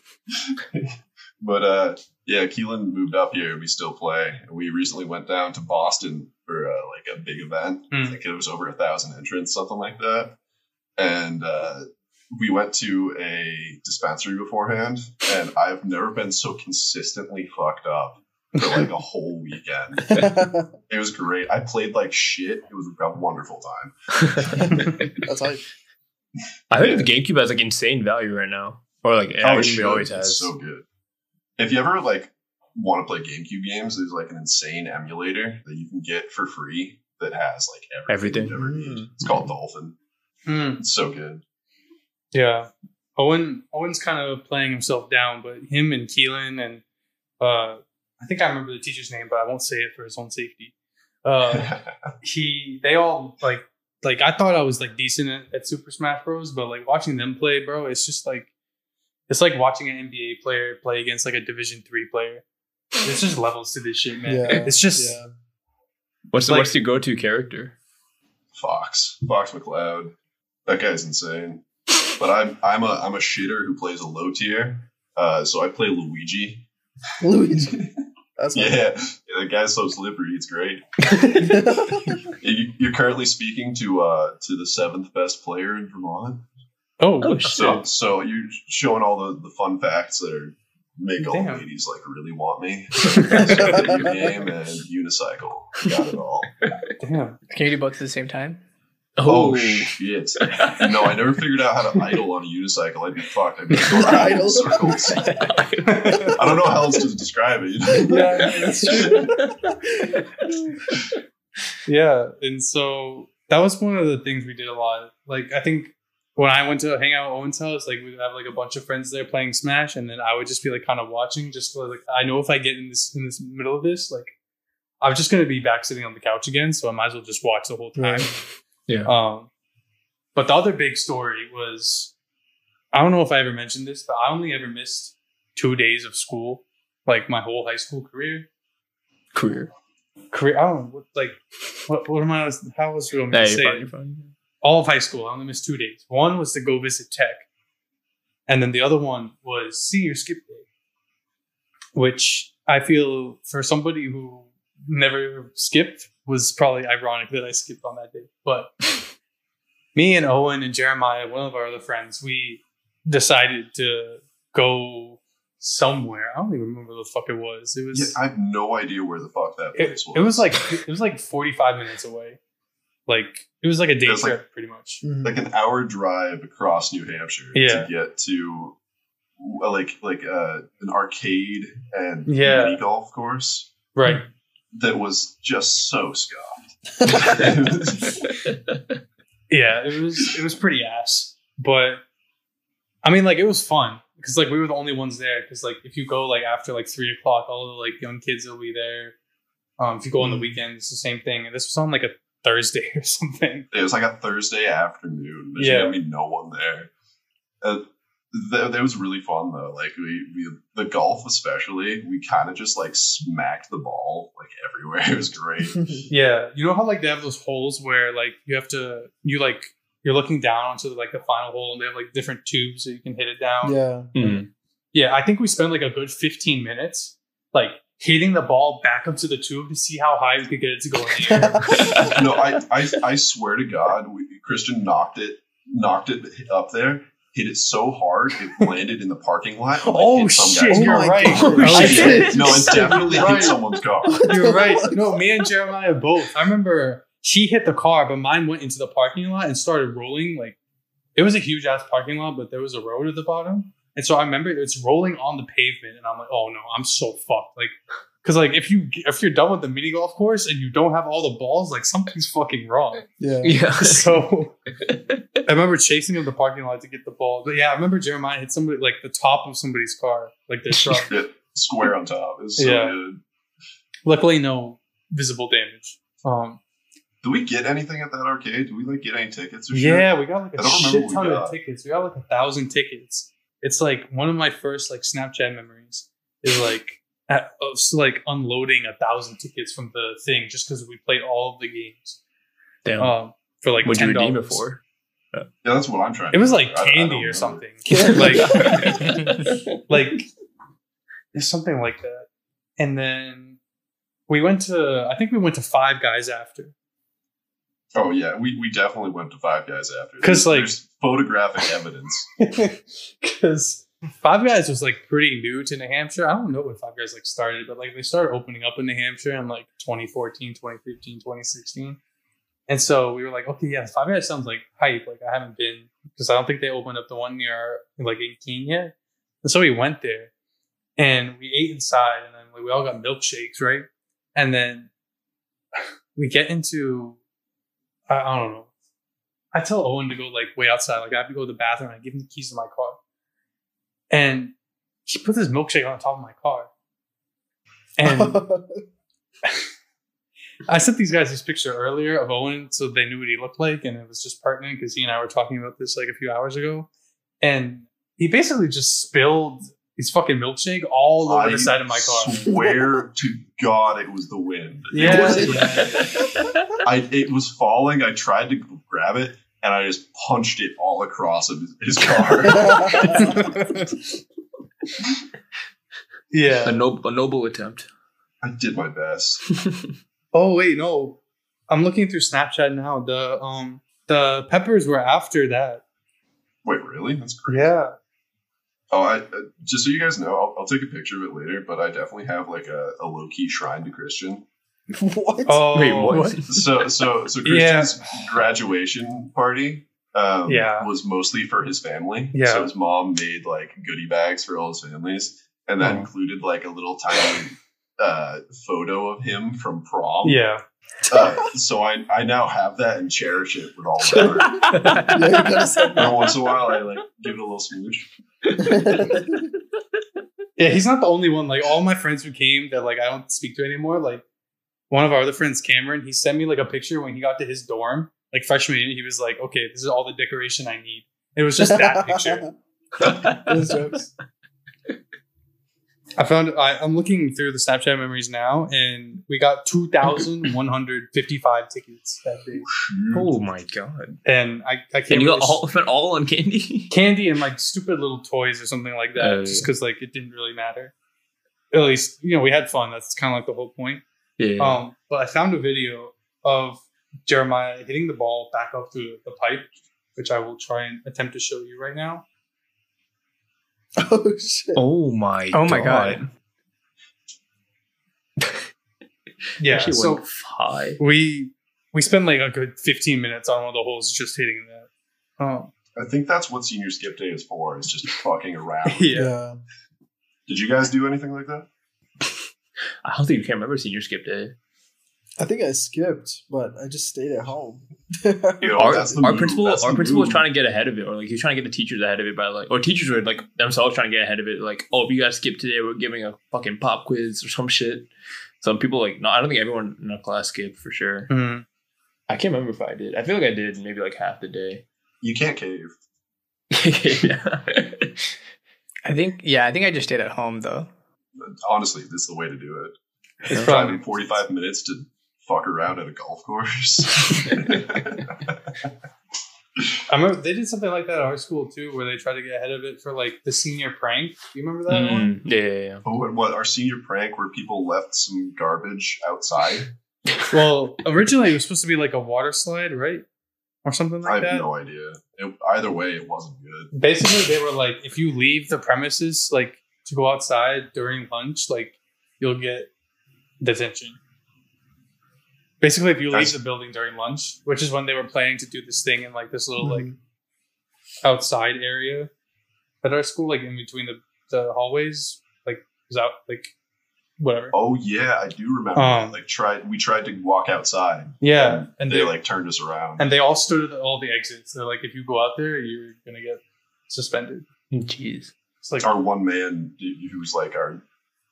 *laughs* but uh, yeah, Keelan moved up here, we still play. We recently went down to Boston for uh, like a big event. I Hmm. think it was over a thousand entrants, something like that, and. Uh, we went to a dispensary beforehand, and I've never been so consistently fucked up for like a whole weekend. *laughs* It was great. I played like shit. It was a wonderful time. *laughs* That's like I think the GameCube has like insane value right now, or like it actually should. always It's has. so good. If you ever like want to play GameCube games, there's like an insane emulator that you can get for free that has like everything, Everything. you ever need. Mm. It's called Dolphin. Hmm. It's so good. Yeah. Owen Owen's kind of playing himself down, but him and Keelan and uh, I think I remember the teacher's name, but I won't say it for his own safety. Uh, *laughs* he they all like like I thought I was like decent at, at Super Smash Bros, but like watching them play, bro, it's just like it's like watching an NBA player play against like a Division three player. It's just levels to this shit, man. yeah. It's just yeah. What's the, like- what's your go-to character? Fox, Fox McCloud. That guy's insane. But I'm I'm a I'm a shitter who plays a low tier. Uh, so I play Luigi. Luigi. That's Yeah, yeah, that guy's so slippery. It's great. *laughs* You- You're currently speaking to uh to the seventh best player in Vermont. oh, Oh, shit. So so you're showing all the, the fun facts that are make all the Damn. ladies like really want me. *laughs* Video game and unicycle. Got it all. *laughs* damn. Can you do both at the same time? Oh, oh, shit! *laughs* No, I never figured out how to idle on a unicycle. I'd be fucked. I'd be going around in Idle? circles. I don't know how else to describe it. You know? *laughs* Yeah, that's true. *laughs* yeah, and so that was one of the things we did a lot. Like I think when I went to hang out at Owen's house, like we'd have like a bunch of friends there playing Smash, and then I would just be like kind of watching, just so, like I know if I get in this in this middle of this, like I'm just gonna be back sitting on the couch again, so I might as well just watch the whole time. Right. Yeah. Um, but the other big story was I don't know if I ever mentioned this, but I only ever missed two days of school, like my whole high school career. Career. Career, I don't know, what, like, what, what am I? How was it? Hey, say you're fine, it? fine. all of high school. I only missed two days. One was to go visit tech, and then the other one was senior skip day, which I feel for somebody who never skipped was probably ironic that I skipped on that day. But *laughs* me and Owen and Jeremiah, one of our other friends, we decided to go somewhere. I don't even remember what the fuck it was. It was Yeah, I have no idea where the fuck that it, place was. it was like it was like 45 minutes away. Like it was like a day It was like- trip pretty much. Mhm. like an hour drive across New Hampshire Yeah. to get to like like uh, an arcade and Yeah. mini golf course Right. That was just so scuffed. *laughs* Yeah, it was it was pretty ass. But I mean like it was fun because like we were the only ones there because like if you go like after like three o'clock all the like young kids will be there. Um if you go on the Mm. weekend it's the same thing. And this was on like a Thursday *laughs* or something. It was like a Thursday afternoon. There's Yeah. gonna be no one there. Uh, th- that was really fun though. Like we, we the golf especially, we kind of just like smacked the ball like *laughs* everywhere. It was great. *laughs* Yeah. You know how like they have those holes where like you have to you like you're looking down onto like the final hole and they have like different tubes so you can hit it down. yeah. Mhm. Yeah, I think we spent like a good 15 minutes like hitting the ball back up to the tube to see how high we could get it to go in the air. *laughs* no, I, I I swear to God, we, Christian knocked it knocked it up there. Hit it so hard it *laughs* landed in the parking lot. and, like, Oh, some shit, you're car. right. God. Oh, did. shit. No, it *laughs* definitely Right. hit someone's car. You're right. *laughs* No, me and Jeremiah both. I remember she hit the car, but mine went into the parking lot and started rolling. Like it was a huge ass parking lot, but there was a road at the bottom. And so I remember it's rolling on the pavement, and I'm like, oh no, I'm so fucked. Like, because like if you if you're done with the mini golf course and you don't have all the balls, like something's fucking wrong. Yeah. Yeah. *laughs* *laughs* So I remember chasing him the parking lot to get the ball. But yeah, I remember Jeremiah hit somebody like the top of somebody's car, like their truck. *laughs* Square on top. It was so Yeah. good. Luckily, no visible damage. Um, Did we get anything at that arcade? Do we like get any tickets or shit? Yeah, we got like I a don't remember shit ton of tickets. We got like a thousand tickets. It's like one of my first like Snapchat memories is like at, of like unloading a thousand tickets from the thing just because we played all of the games Damn. um, for like What'd you $10. redeem it for? Yeah, that's what I'm trying. It was like remember. I- I don't candy or something. *laughs* Like *laughs* like it's something like that. And then we went to I think we went to Five Guys after. Oh yeah, we, we definitely went to Five Guys after. Because like- there's photographic evidence. *laughs* because Five Guys was like pretty new to New Hampshire. I don't know when Five Guys like started, but like they started opening up in New Hampshire in like 2014, 2015, 2016. And so we were like, okay, yeah, Five Guys sounds like hype. Like I haven't been because I don't think they opened up the one near like 18 yet. And so we went there and we ate inside and then like, we all got milkshakes, right? And then we get into, I, I don't know. I tell Owen to go like wait outside. Like I have to go to the bathroom. And I give him the keys to my car. And he put this milkshake on the top of my car. And *laughs* I sent these guys this picture earlier of Owen so they knew what he looked like, and it was just pertinent because he and I were talking about this like a few hours ago. And he basically just spilled his fucking milkshake all over I the side of my car. Swear to God, it was the wind. It Yeah. was- I it was falling. I tried to grab it, and I just punched it all across his, his *laughs* car. yeah. a, noble, a noble attempt. I did my best. *laughs* Oh wait, no. I'm looking through Snapchat now. The um the peppers were after that. Wait, really? That's great. Yeah. Oh, I, uh, just so you guys know, I'll, I'll take a picture of it later. But I definitely have like a, a low key shrine to Christian *laughs* what? Oh, Wait, what? So so so *laughs* Yeah. Christian's graduation party um, Yeah. was mostly for his family. Yeah. So his mom made like goodie bags for all his families, and that Oh. included like a little tiny uh, photo of him from prom. Yeah. Uh, so I I now have that and cherish it with all my *laughs* heart. yeah, you gotta send Every once in a while, I like give it a little smooch. Yeah, he's not the only one. Like all my friends who came that like I don't speak to anymore. Like one of our other friends, Cameron, he sent me like a picture when he got to his dorm, like freshman year. He was like, "Okay, this is all the decoration I need." It was just that picture. *laughs* *laughs* Those jokes. I found I, I'm looking through the Snapchat memories now, and we got 2,155 tickets that day. Oh my god! And I, I can't And you got really- all spent all on candy. *laughs* candy and like stupid little toys or something like that, Oh, just yeah. because like it didn't really matter. At least you know we had fun. That's kind of like the whole point. Yeah. Um, but I found a video of Jeremiah hitting the ball back up to the pipe, which I will try and attempt to show you right now. Oh shit. oh my. Oh my God. *laughs* Yeah, Actually so high. we we spent like a good 15 minutes on one of the holes just hitting that. Oh, I think that's what senior skip day is for. Is just fucking around. yeah. *laughs* Yeah. Did you guys do anything like that? I don't think you can remember senior skip day. I think I skipped, but I just stayed at home. You *laughs* our, our principal, That's our principal was trying to get ahead of it, or like he was trying to get the teachers ahead of it by like, or teachers were like themselves trying to get ahead of it, like, oh, if you guys skip today, we're giving a fucking pop quiz or some shit. Some people like, no, I don't think everyone in our class skipped for sure. Mhm. I can't remember if I did. I feel like I did maybe like half the day. You can't cave. *laughs* yeah. I think yeah, I think I just stayed at home though. Honestly, this is the way to do it. It's Driving 45 minutes to fuck around at a golf course. *laughs* I remember they did something like that at our school too, where they tried to get ahead of it for like the senior prank. Do you remember that one? Mm, yeah, yeah, yeah. oh, and what? Our senior prank where people left some garbage outside? *laughs* Well, originally it was supposed to be like a water slide, right, or something I like have that. no idea. It, either way, it wasn't good. Basically, they were like, if you leave the premises like to go outside during lunch, like you'll get detention. Basically, if you leave the building during lunch, which is when they were planning to do this thing in like this little like Mhm. outside area at our school, like in between the, the hallways, like was out like whatever. Oh yeah, I do remember. Um, that. Like tried, we tried to walk outside. Yeah, and, and they, they- like turned us around. And they all stood at all the exits. They're like, if you go out there, you're gonna get suspended. Jeez. It's like, our one man, who's like our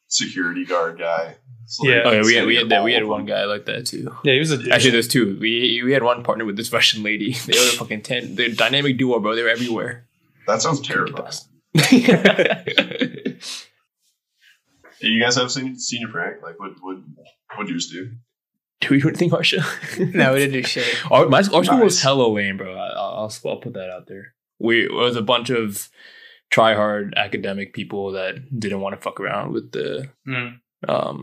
security guard guy. it's like Yeah. Oh yeah, we had we had that. We had one guy like that too. yeah, he was a dick. Actually, there's two. We we had one partner with this Russian lady. *laughs* They were fucking ten. They're dynamic duo, bro. They're everywhere. That sounds terrifying. *laughs* Do you guys have seen senior prank? Like, what what what you do? do we do anything, Harsha? *laughs* No, we didn't do shit. Our, my, our school was Nice. hella lame, bro. I, I'll, I'll I'll put that out there. We it was a bunch of try hard academic people that didn't want to fuck around with the Mm. um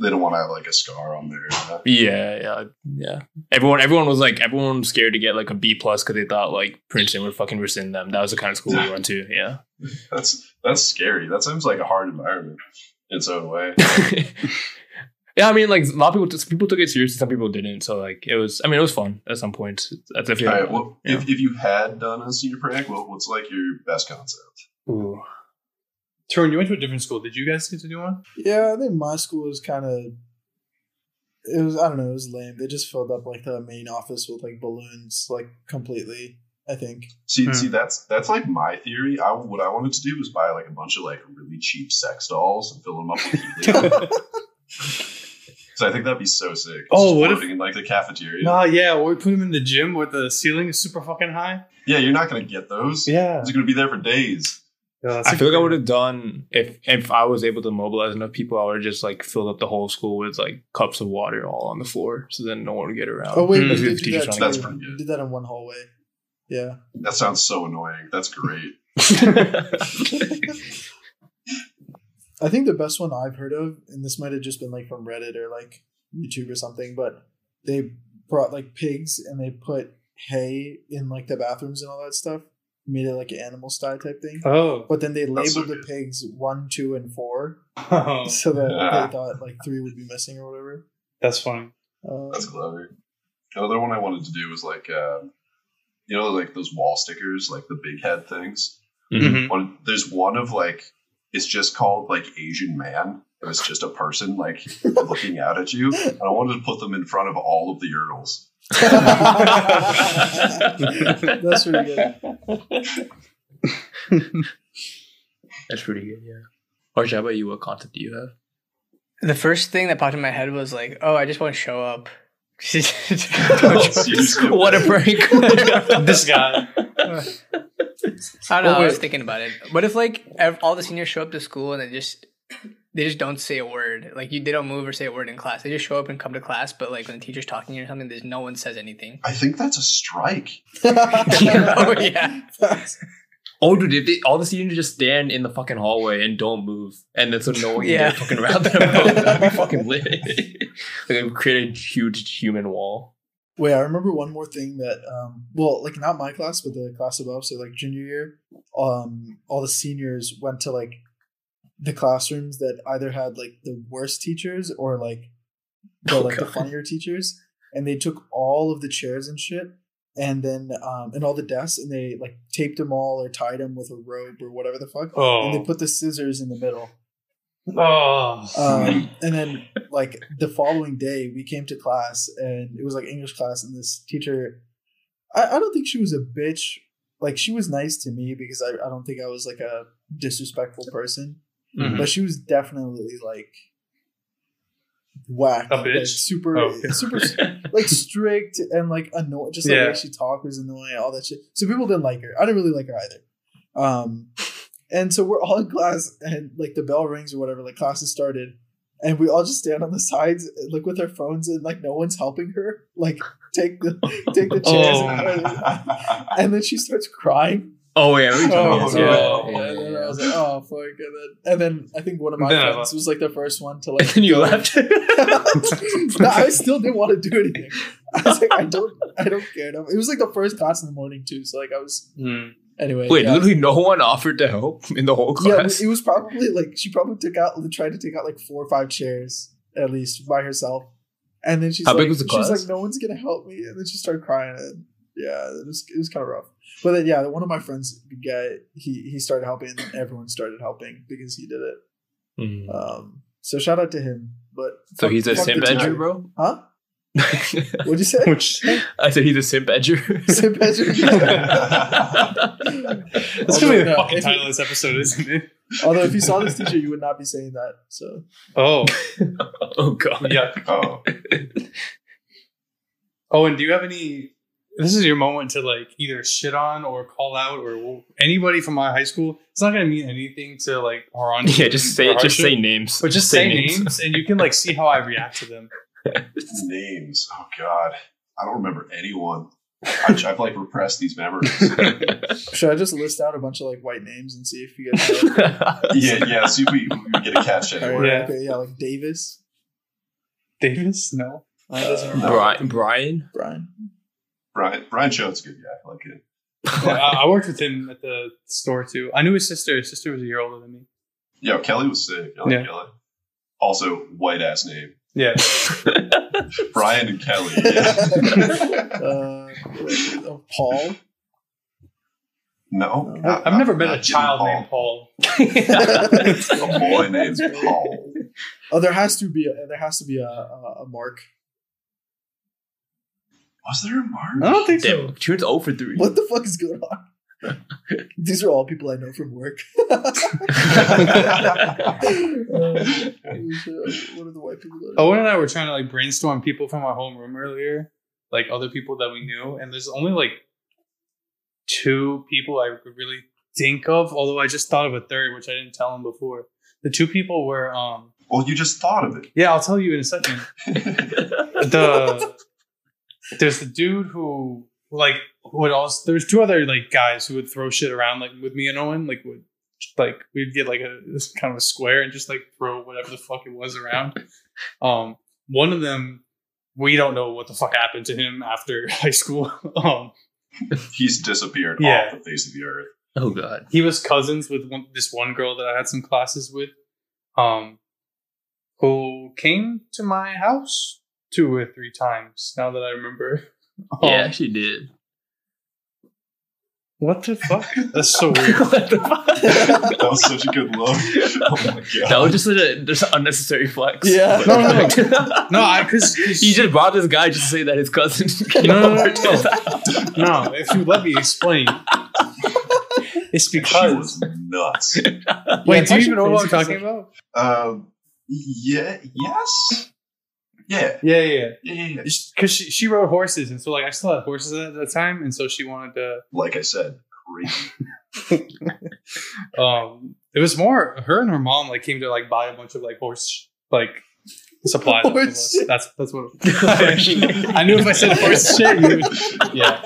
They don't want to have like a scar on there. yeah yeah yeah everyone everyone was like everyone was scared to get like a B plus because they thought like Princeton would fucking rescind them. That was the kind of school we went to. Yeah. *laughs* That's that's scary. That seems like a hard environment in its own way. *laughs* yeah, I mean, like a lot of people, t- people took it seriously, some people didn't. So like, it was. I mean, it was fun at some point That's definitely. All right, well, yeah. if, if you had done a senior prank, what, what's like your best concept? Ooh. Tarun, you went to a different school. Did you guys get to do one? Yeah, I think my school was kind of. It was I don't know. It was lame. They just filled up like the main office with like balloons, like completely. I think. See, Hmm. see, that's that's like my theory. I what I wanted to do was buy like a bunch of like really cheap sex dolls and fill them up with *laughs* helium. So I think that'd be so sick. Oh, what if- floating in like the cafeteria? Nah, yeah, or we put them in the gym where the ceiling is super fucking high. Yeah, you're not gonna get those. Yeah. It's gonna be there for days. I feel like I would have done if if I was able to mobilize enough people, I would have just like filled up the whole school with like cups of water all on the floor, so then no one would get around. Oh wait, Mm. we Because did the do teachers that That's pretty good. We did that in one hallway. Yeah. That sounds so annoying. That's great. *laughs* I think the best one I've heard of, and this might have just been like from Reddit or like YouTube or something, but they brought like pigs and they put hay in like the bathrooms and all that stuff, made it like an animal style type thing. Oh. But then they labeled the pigs one, two, and four, Oh. *laughs* so that Ah. they thought like three would be missing or whatever. That's funny. Uh, That's clever. Another one I wanted to do was like, uh, you know, like those wall stickers, like the big head things. Mhm. One, there's one of like, it's just called like Asian man. And it's just a person like *laughs* looking out at you. And I wanted to put them in front of all of the urinals. *laughs* That's pretty good. *laughs* That's pretty good, yeah. Or how about you? What concept do you have? The first thing that popped in my head was like, oh, I just want to show up. You *laughs* what a that. prank! this guy. I don't know. I was thinking about it. What if like ev- all the seniors show up to school and they just they just don't say a word? Like you, they don't move or say a word in class. They just show up and come to class. But like when the teacher's talking or something, there's no one says anything. I think that's a strike. *laughs* *laughs* oh yeah. Oh, dude, if they, all the seniors just stand in the fucking hallway and don't move, and then so no one Yeah. get fucking around them, bro, that'd be fucking *laughs* lit. like, it would create a huge human wall. Wait, I remember one more thing that, um, well, like not my class, but the class above, so like junior year, um, all the seniors went to like the classrooms that either had like the worst teachers or like the Oh, like the funnier teachers, and they took all of the chairs and shit, and then um, and all the desks, and they like taped them all or tied them with a rope or whatever the fuck, oh. and they Oh. put the scissors in the middle. Oh. Um, and then like the following day, we came to class, and it was like English class, and this teacher, I, I don't think she was a bitch. Like she was nice to me because I, I don't think I was like a disrespectful person, Mhm. but she was definitely like whack, A like, bitch? super, Oh, super *laughs* like strict and like annoying. Just the Yeah. way she talked was annoying. All that shit. So people didn't like her. I didn't really like her either. Um, and so we're all in class, and like the bell rings or whatever. Like classes started, and we all just stand on the sides, like with our phones, and like no one's helping her. Like take the take the chairs, Oh. and, and then she starts crying. Oh yeah, we Oh, talking no. about and yeah, yeah, yeah. Was like, oh fuck, and then and then I think one of my I friends was like the first one to *laughs* like. then you left. *laughs* no, I still didn't want to do anything. I was like, I don't, I don't care. No. It was like the first class in the morning too, so like I was Hmm. anyway. Wait, yeah. literally no one offered to help in the whole class. Yeah, it was probably like she probably took out tried to take out like four or five chairs at least by herself, and then she's How like, big was the she's like, no one's gonna help me, and then she started crying, and yeah, it was it was kind of rough. But then yeah, one of my friends, good guy, he he started helping, and everyone started helping because he did it. Mm. Um, so shout out to him. But so fuck- he's a fuck the simp teacher. edger, bro. huh? *laughs* What'd you say? Which I said he's a simp edger. Simp edger? *laughs* that's gonna be the Although, fucking title of this episode, isn't it? Although if you saw this teacher, you would not be saying that. So Oh, *laughs* oh god. yeah. oh, Oh, and do you have any? This is your moment to like either shit on or call out or anybody from my high school. It's not gonna mean anything to like Haran. *laughs* Yeah, just say or just say names. But just say names, and you can like see how I react to them. *laughs* names. Oh God, I don't remember anyone. I've, I've like repressed these memories. *laughs* should I just list out a bunch of like white names and see if you guys? Yeah, yeah. See if we, we get a catch anywhere. right, Yeah. Okay, yeah, like Davis, Davis, no. Uh, doesn't No. Brian, Brian. Brian. Brian Brian Choate's a good guy. I like it. Yeah, *laughs* I, I worked with him at the store too. I knew his sister. His sister was a year older than me. Yo, Kelly was sick. I like Yeah. Kelly. Also, white ass name. Yeah. *laughs* Brian and Kelly. Yeah. uh, *laughs* uh, Paul. No, I've I've never met a child Paul. named Paul. A boy named Paul. Oh, there has to be a there has to be a, a, a Mark. Was there a Mark? I don't think so. Damn, Tarun's 0 for 3. What the fuck is going on? *laughs* These are all people I know from work. Uh, *laughs* what are the white people? That Owen and I were trying to like brainstorm people from our homeroom earlier, like other people that we knew, and there's only like two people I could really think of. Although I just thought of a third, which I didn't tell him before. The two people were, um, Well, you just thought of it. yeah, I'll tell you in a second. it. *laughs* the there's the dude who like would also there's two other like guys who would throw shit around like with me and Owen like would like we'd get like a this kind of a square and just like throw whatever the fuck it was around. *laughs* Um, one of them we don't know what the fuck happened to him after *laughs* high school. Um, He's disappeared Yeah. off the face of the earth. oh god. he was cousins with one, this one girl that I had some classes with, um, who came to my house two or three times. Now that I remember. *laughs* Yeah, Um, she did. what the fuck? *laughs* That's so weird. *laughs* what the fuck? That was such a good look. Oh my god. That was just a just an unnecessary flex. Yeah. No, no, no. No, I because he just brought this guy just to say that his cousin. came No, no, no, no. no. If you let me explain, it's she because. was nuts. Wait, Yeah, do you even know what I'm talking about? Um, yeah. Yes. Yeah. Yeah, yeah. Yeah. yeah, yeah. Because she, she rode horses, and so like I still had horses at the time, and so she wanted to. Like I said, crazy. *laughs* *laughs* Um, it was more her and her mom like came to like buy a bunch of like horse like supplies. *laughs* Horse. That's that's what. I knew if I said horse shit, you would, yeah.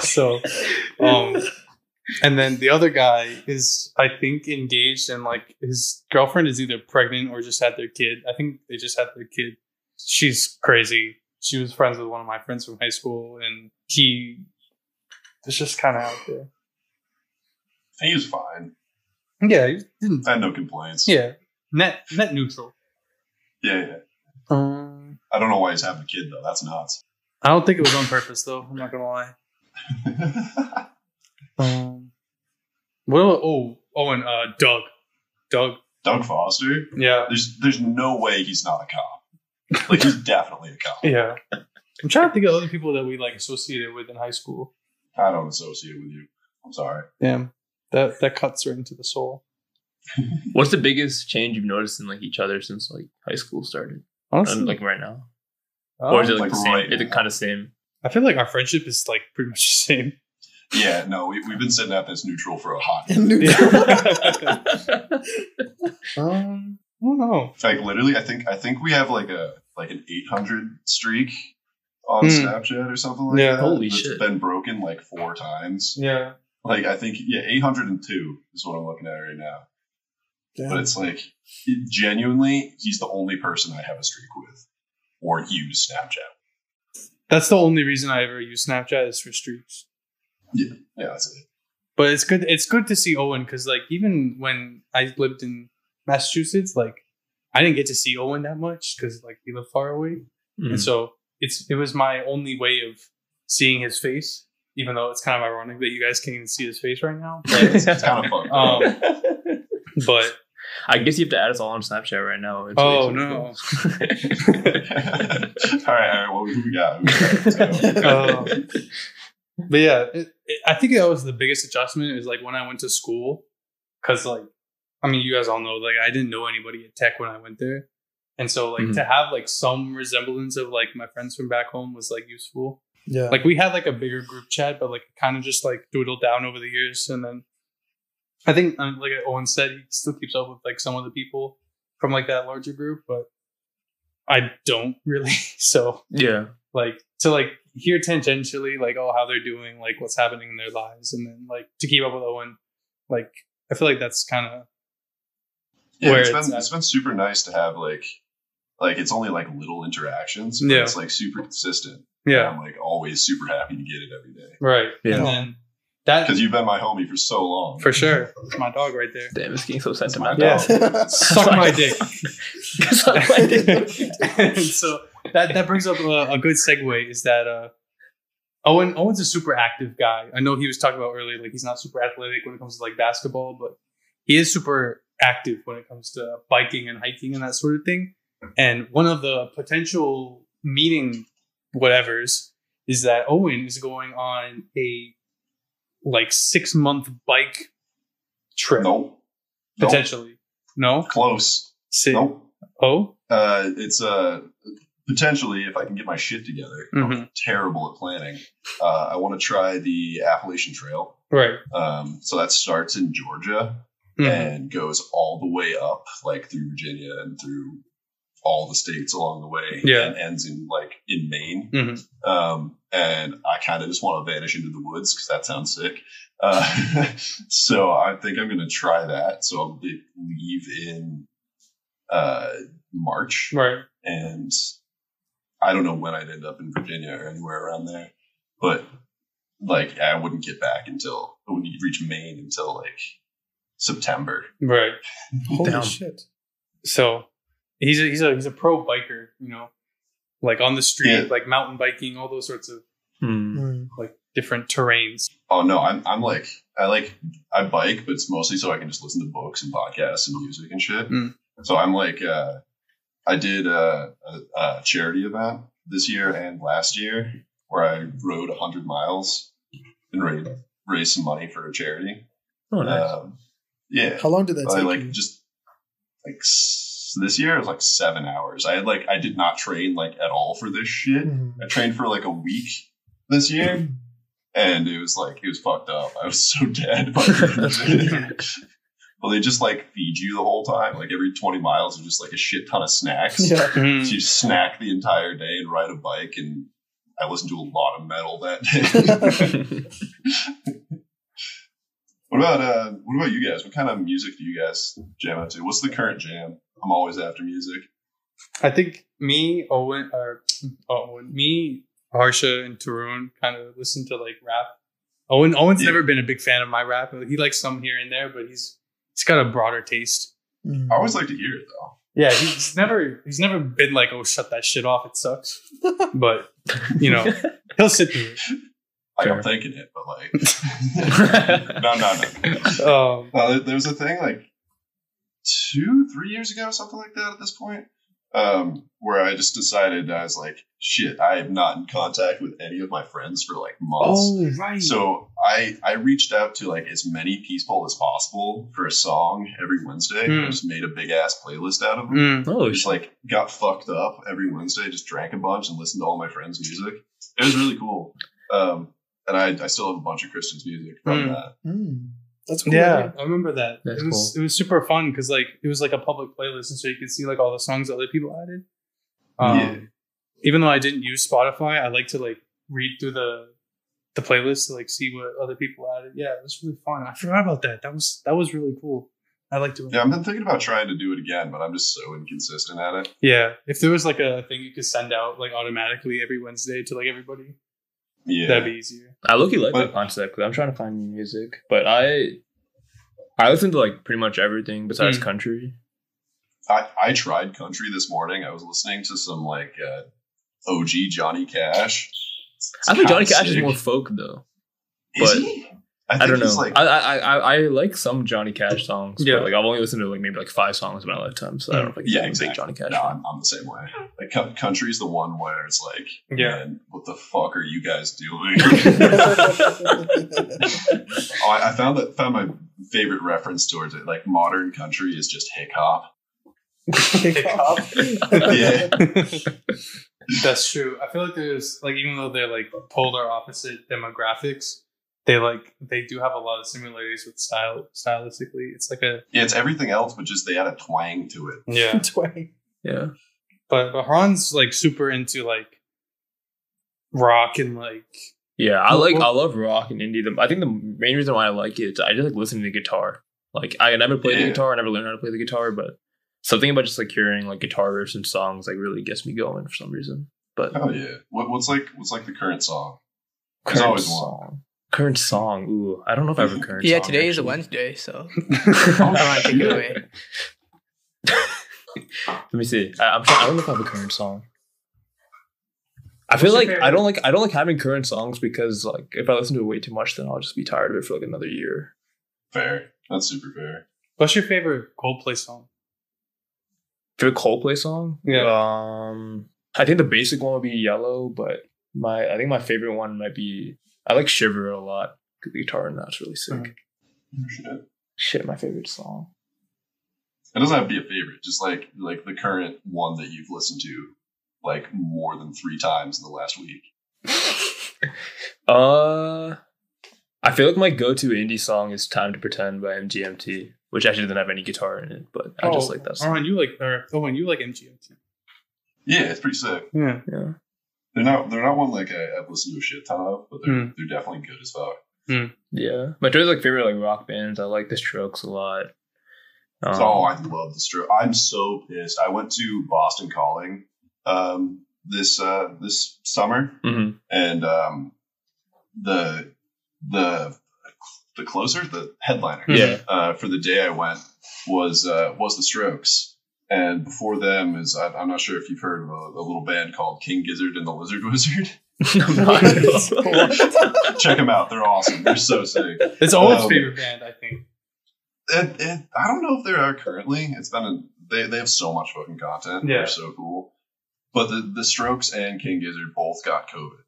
So, um, and then the other guy is, I think, engaged, and like his girlfriend is either pregnant or just had their kid. I think they just had their kid. She's crazy. She was friends with one of my friends from high school, and he was just kind of out there. He was fine. Yeah, he didn't. I had no complaints. Yeah, net net neutral. Yeah. Yeah. Um, I don't know why he's having a kid though. That's nuts. I don't think it was on purpose, though. I'm not gonna lie. *laughs* Um, what? Oh, oh, and uh, Doug, Doug. Doug Foster. Yeah, There's there's no way he's not a cop. Like he's *laughs* definitely a cop. yeah. I'm trying to think of other people that we like associated with in high school. I don't associate with you. I'm sorry. Damn, that that cuts right into the soul. *laughs* What's the biggest change you've noticed in like each other since like high school started? Honestly, And, like right now, um, or is it like, like the same? right is it kind of same? I feel like our friendship is like pretty much the same. Yeah, no, we, we've been sitting at this neutral for a hot. *laughs* In minute. neutral. *laughs* Um, I don't know. Like literally, I think I think we have like a like an 800 streak on Hmm. Snapchat or something like Yeah. that. Holy that's shit. Been broken like four times. Yeah, Like I think yeah, 802 is what I'm looking at right now. But it's like it- genuinely, he's the only person I have a streak with or use Snapchat. that's the only reason I ever use Snapchat is for streaks. Yeah, that's it. But it's good. It's good to see Owen because, like, even when I lived in Massachusetts, like, I didn't get to see Owen that much because, like, he lived far away, Mhm. and so it's it was my only way of seeing his face. Even though it's kind of ironic that you guys can't even see his face right now, It's, it's kind of fun. um, but I guess you have to add us all on Snapchat right now. It's Oh, no. cool. *laughs* *laughs* all right, all right. Well, we got? Who we got? *laughs* Let's go. um, but yeah, it, it, I think that was the biggest adjustment is like when I went to school, because like, I mean, you guys all know like I didn't know anybody at Tech when I went there, and so like Mhm. to have like some resemblance of like my friends from back home was like useful. yeah. Like we had like a bigger group chat, but like kind of just like dwindled down over the years, and then I think um, like Owen said, he still keeps up with like some of the people from like that larger group, but I don't really. *laughs* so yeah. Like to like hear tangentially like oh how they're doing like what's happening in their lives and then like to keep up with owen like i feel like that's kind of Yeah, it's it's been at. it's been super nice to have like like it's only like little interactions, but Yeah. it's like super consistent. yeah I'm like always super happy to get it every day right Yeah. and then that because you've been my homie for so long. for sure it's my dog right there Damn, it's getting so That's my sentimental. dog. *laughs* suck my *laughs* dick Suck my dick. *laughs* so that that brings up a, a good segue is that uh Owen Owen's a super active guy. I know he was talking about earlier, like he's not super athletic when it comes to like basketball, but he is super active when it comes to biking and hiking and that sort of thing. And one of the potential meeting whatevers is that Owen is going on a like six month bike trip. Nope. potentially. No, Close. Sit. Nope. Oh, Uh, it's uh potentially if I can get my shit together. Mhm. I'm terrible at planning. Uh, I want to try the Appalachian Trail. right. Um, so that starts in Georgia Mhm. and goes all the way up, like through Virginia and through all the states along the way. Yeah. and ends in like in Maine. Mhm. Um, and I kind of just want to vanish into the woods because that sounds sick. Uh, *laughs* so I think I'm going to try that. So I'll leave in uh, March, Right. and I don't know when I'd end up in Virginia or anywhere around there, but like I wouldn't get back until I wouldn't reach Maine until like September. Right. Holy Damn. shit. So, he's a, he's a he's a pro biker. You know, like on the street, Yeah. like mountain biking, all those sorts of. Mm. like different terrains. Oh no, I'm I'm like I like I bike, but it's mostly so I can just listen to books and podcasts and music and shit. Mm. So I'm like uh, I did a, a, a charity event this year and last year where I rode hundred miles and raised raised some money for a charity. Oh, nice. Um, yeah, How long did that I take like you? just like s- this year it was like seven hours. I had like I did not train like at all for this shit. Mhm. I trained for like a week this year, and it was like it was fucked up. I was so dead. By *laughs* *laughs* the end of it. well, they just like feed you the whole time. Like every twenty miles, are just like a shit ton of snacks. Yeah. *laughs* Mm. So you snack the entire day and ride a bike, and I listened to a lot of metal that day. *laughs* what about uh, what about you guys? What kind of music do you guys jam out to? What's the current jam? I'm always after music. I think me, Owen, or Owen, me, Harsha, and Tarun kind of listen to like rap. Owen, Owen's Yeah. never been a big fan of my rap. He likes some here and there, but he's he's got a broader taste. Mhm. I always like to hear it though. Yeah, he's never he's never been like, oh, shut that shit off, it sucks. *laughs* But you know, he'll sit through Like Fair. I'm thinking it, but like *laughs* no, no, no. it. Um, Uh, there- there was a thing like two, three years ago, something like that. At this point, um, where I just decided I was like, "Shit, I am not in contact with any of my friends for like months." oh right. So I I reached out to like as many people as possible for a song every Wednesday. Hmm. I just made a big ass playlist out of them. Mm. oh, Just like got fucked up every Wednesday, just drank a bunch and listened to all my friends' music. It was really cool. Um, and I, I still have a bunch of Christian's music from Hmm. that. That's cool. Yeah, I remember that. That's it was it was super fun because like it was like a public playlist, and so you could see like all the songs that other people added. Um, Yeah. Even though I didn't use Spotify, I like to like read through the the playlist to like see what other people added. Yeah, it was really fun. I forgot about that. That was that was really cool. I like doing. Yeah, I've been thinking about trying to do it again, but I'm just so inconsistent at it. Yeah, if there was like a thing you could send out like automatically every Wednesday to like everybody, Yeah. that'd be easier. I look like But- that concept because I'm trying to find new music, but I I listen to like pretty much everything besides Hmm. country. I, I tried country this morning. I was listening to some like uh, OG Johnny Cash. It's I think Johnny kinda Cash is more folk though. Is but- he? I, I, don't know. Like, I, I I I like some Johnny Cash songs. Yeah. but like I've only listened to like maybe like five songs in my lifetime, so I don't know if I can Yeah, say exactly. big Johnny Cash. no. I'm, I'm the same way. Like cou- country's the one where it's like, Yeah. man, what the fuck are you guys doing? *laughs* oh, I, I found that found my favorite reference towards it. Like modern country is just hick hop. *laughs* Yeah. That's true. I feel like there's like even though they're like polar opposite demographics, they like they do have a lot of similarities with style stylistically. It's like a Yeah, it's everything else, but just they add a twang to it. yeah. *laughs* Twang. yeah. but but Haran's like super into like rock and like Yeah, I like well- I love rock and indie. The- I think the main reason why I like it is I just like listening to guitar. Like I never played the guitar, I never learned how to play the guitar, but something about just like hearing like guitar riffs and songs like really gets me going for some reason. But Oh yeah. What, what's like what's like the current song? There's current always one. song, current song. Ooh, I don't know if I have a *laughs* current. Yeah, song, today is a. Wednesday, so *laughs* I want to take it away. Let me see. I, I'm trying, I don't know if I have a current song. I feel your like? I don't like I don't like having current songs because like if I listen to it way too much, then I'll just be tired of it for like another year. Fair. That's super fair. what's your favorite Coldplay song? Favorite Coldplay song? Yeah. Um, I think the basic one would be Yellow, but my I think my favorite one might be I like Shiver a lot. 'cause The guitar and that's really sick. Mhm. Shit. Shit, my favorite song. It doesn't have to be a favorite, just like like the current one that you've listened to like more than three times in the last week. *laughs* uh, I feel like my go-to indie song is "Time to Pretend" by MGMT, which actually doesn't have any guitar in it, but I just like that song. Armin, you like or oh, and you like MGMT. Yeah, it's pretty sick. Yeah. Yeah. They're not they're not one like I, I've listened to a shit ton of, but they're Hmm. they're definitely good as fuck. Yeah, my choice like favorite like rock bands. I like the Strokes a lot. Um, oh, I love the Strokes. I'm so pissed. I went to Boston Calling um, this uh, this summer, mhm. and um, the the the closer, the headliner, Yeah. uh, for the day I went was uh, was the Strokes, And before them is I, I'm not sure if you've heard of a, a little band called King Gizzard and the Lizard Wizard. *laughs* *laughs* Check them out; they're awesome. They're so sick. It's Owen's Um, favorite band, I think. It, it, I don't know if they are currently. It's been a, they they have so much fucking content. Yeah. They're so cool. But the the Strokes and King Gizzard both got COVID.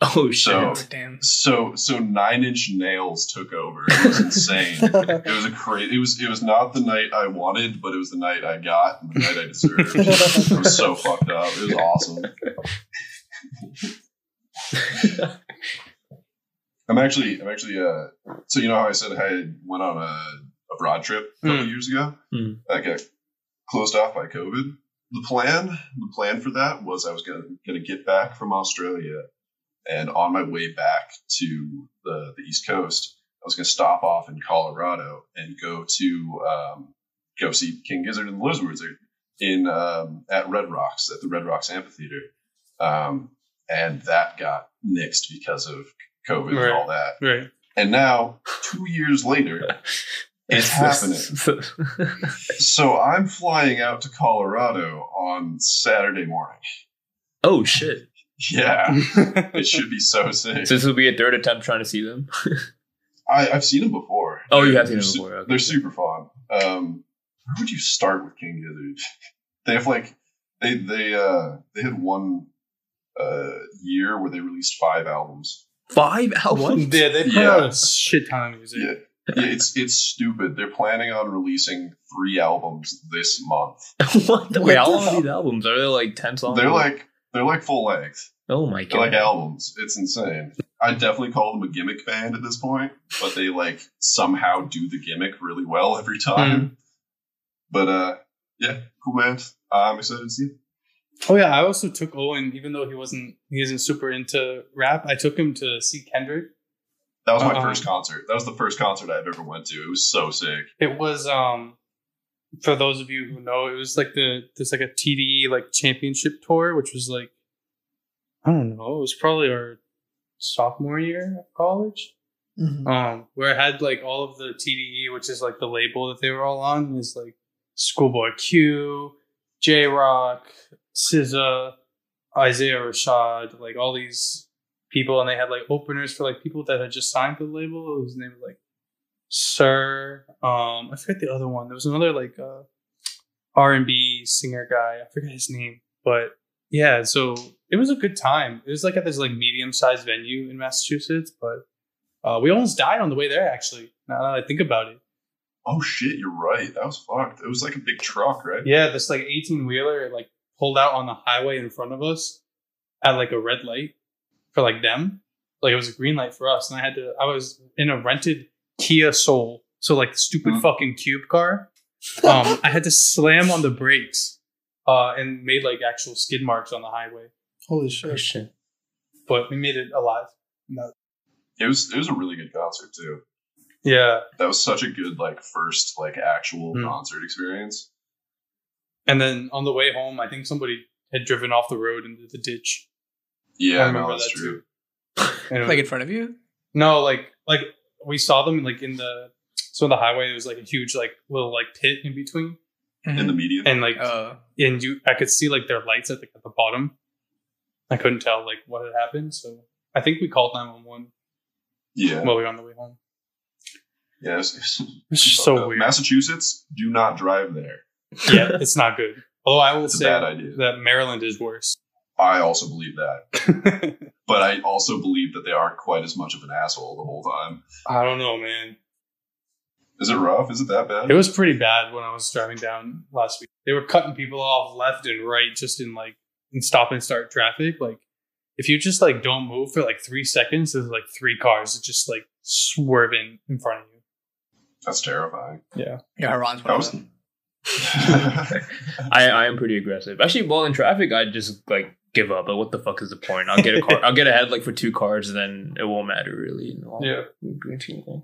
*laughs* oh shit! So- Oh, damn. So so Nine Inch Nails took over. It was insane. *laughs* it was a crazy. It was it was not the night I wanted, but it was the night I got and the night I deserved. it was so *laughs* fucked up. It was awesome. I'm actually I'm actually uh. So you know how I said I went on a, a broad trip a couple Mm. years ago. Mm. That got closed off by COVID. The plan the plan for that was I was gonna gonna get back from Australia and on my way back to the, the East Coast, I was going to stop off in Colorado and go to um, go see King Gizzard and the Lizard Wizard in um, at Red Rocks at the Red Rocks Amphitheater, um, and that got nixed because of COVID Right. and all that. Right. And now, two years later, *laughs* it's happening. *laughs* So I'm flying out to Colorado on Saturday morning. oh shit! Yeah, *laughs* it should be so sick. So this will be a third attempt trying to see them. *laughs* I, I've seen them before. Oh, you They're- have seen they're them su- before, okay. They're super fun. Um, where would you start with King Gizzard? *laughs* They have like they they uh they had one uh year where they released five albums. Five albums. Yeah, they put Yeah. out a shit ton of music. Yeah, yeah, it's it's stupid. They're planning on releasing three albums this month. what? The, What wait, how the long are hell? these albums? Are they like ten songs? They're like they're like full length. oh my god! They're like albums. It's insane. I definitely call them a gimmick band at this point, but they like somehow do the gimmick really well every time. But uh, yeah, cool band. I'm excited to see it. Oh yeah, I also took Owen, even though he wasn't he isn't super into rap. I took him to see Kendrick. That was my Uh-uh. first concert. That was the first concert I've ever went to. It was so sick. It was um for those of you who know, it was like the there's like a TDE like championship tour, which was like I don't know, it was probably our sophomore year of college. Mhm. Um, where I had like all of the TDE, which is like the label that they were all on, is like Schoolboy Q, Jay Rock, SZA, Isaiah Rashad, like all these people, and they had like openers for like people that had just signed to the label. His name was like Sir. Um, I forget the other one. There was another like uh, R and B singer guy. I forget his name, but yeah. So it was a good time. It was like at this like medium sized venue in Massachusetts, but uh, we almost died on the way there. Actually, now that I think about it. Oh shit, you're right. That was fucked. It was like a big truck, right? Yeah, this like 18 wheeler like pulled out on the highway in front of us at like a red light for like them. Like it was a green light for us, and I had to. I was in a rented Kia Soul, so like stupid Mhm. fucking cube car. Um, *laughs* I had to slam on the brakes, uh, and made like actual skid marks on the highway. Holy Oh, shit. shit. But we made it alive. No. It was it was a really good concert too. Yeah, That was such a good like first like actual Hmm. concert experience. and then on the way home, I think somebody had driven off the road into the ditch. Yeah, I Yeah, remember no, that's that true. And *laughs* it Like in front of you? No, like like we saw them like in the so on the highway there was like a huge like little like pit in between. In mm-hmm. the median. And like Oh. and you I could see like their lights at the at the bottom. I couldn't tell like what had happened, so I think we called 911 yeah. while we were on the way home. yeah, it's, it's It's so up. weird. Massachusetts, do not drive there. yeah, it's not good. Although I will It's a say bad idea. that Maryland is worse. I also believe that. *laughs* But I also believe that they aren't quite as much of an asshole the whole time. I don't know, man. Is it rough? Is it that bad? It was pretty bad when I was driving down last week. They were cutting people off left and right just in like in stop and start traffic. Like if you just like don't move for like three seconds, there's like three cars that just like swerving in front of you. That's terrifying. Yeah. Yeah, Ron's one was. *laughs* I, I am pretty aggressive. Actually, while in traffic, I just like give up. Like, what the fuck is the point? I'll get a car. *laughs* I'll get ahead like for two cars, and then it won't matter really. in the long- Yeah. in-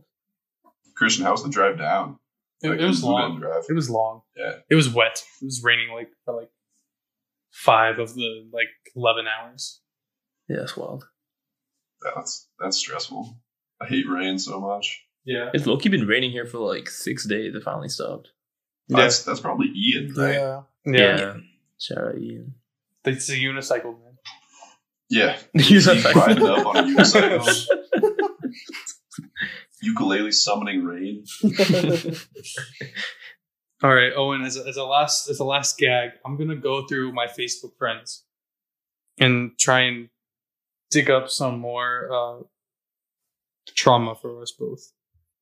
Christian, was the drive down? It, Like, it was the Blue Bend long. Drive. It was long. Yeah. It was wet. It was raining like for like five of the like eleven hours. Yeah, that's wild. That's that's stressful. I hate rain so much. Yeah. It's low key been raining here for like six days. It finally stopped. Yeah, That's that's probably Ian, right? Yeah. yeah. Shout out Ian. It's a unicycle, man. Yeah. He's He's riding up on a unicycle, *laughs* ukulele summoning rain. *laughs* All right, Owen. As a, as a last as a last gag, I'm gonna go through my Facebook friends and try and dig up some more uh, trauma for us both.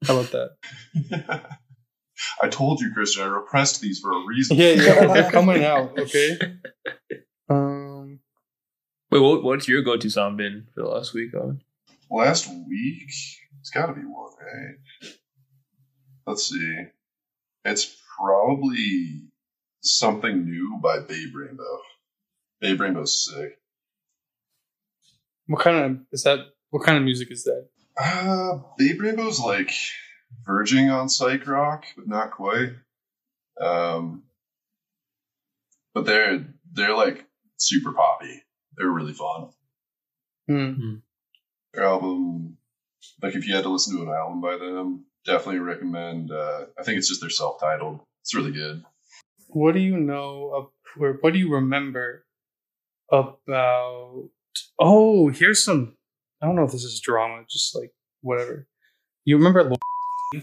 How about that? *laughs* I told you, Christian, I repressed these for a reason. Yeah, yeah, they're coming out. Okay. Um. Wait, what, what's your go-to song been for the last week? Owen? Last week, it's got to be one, right? Let's see. It's probably something new by Babe Rainbow. Babe Rainbow's sick. What kind of is that? What kind of music is that? Uh, Babe Rainbow's like verging on psych rock, but not quite. Um, but they're they're like super poppy. They're really fun. Hmm. Their album, like if you had to listen to an album by them, definitely recommend. Uh, I think it's just their self-titled. It's really good. What do you know of, or what do you remember about? Oh, here's some. I don't know if this is drama, just like whatever. You remember? Lo-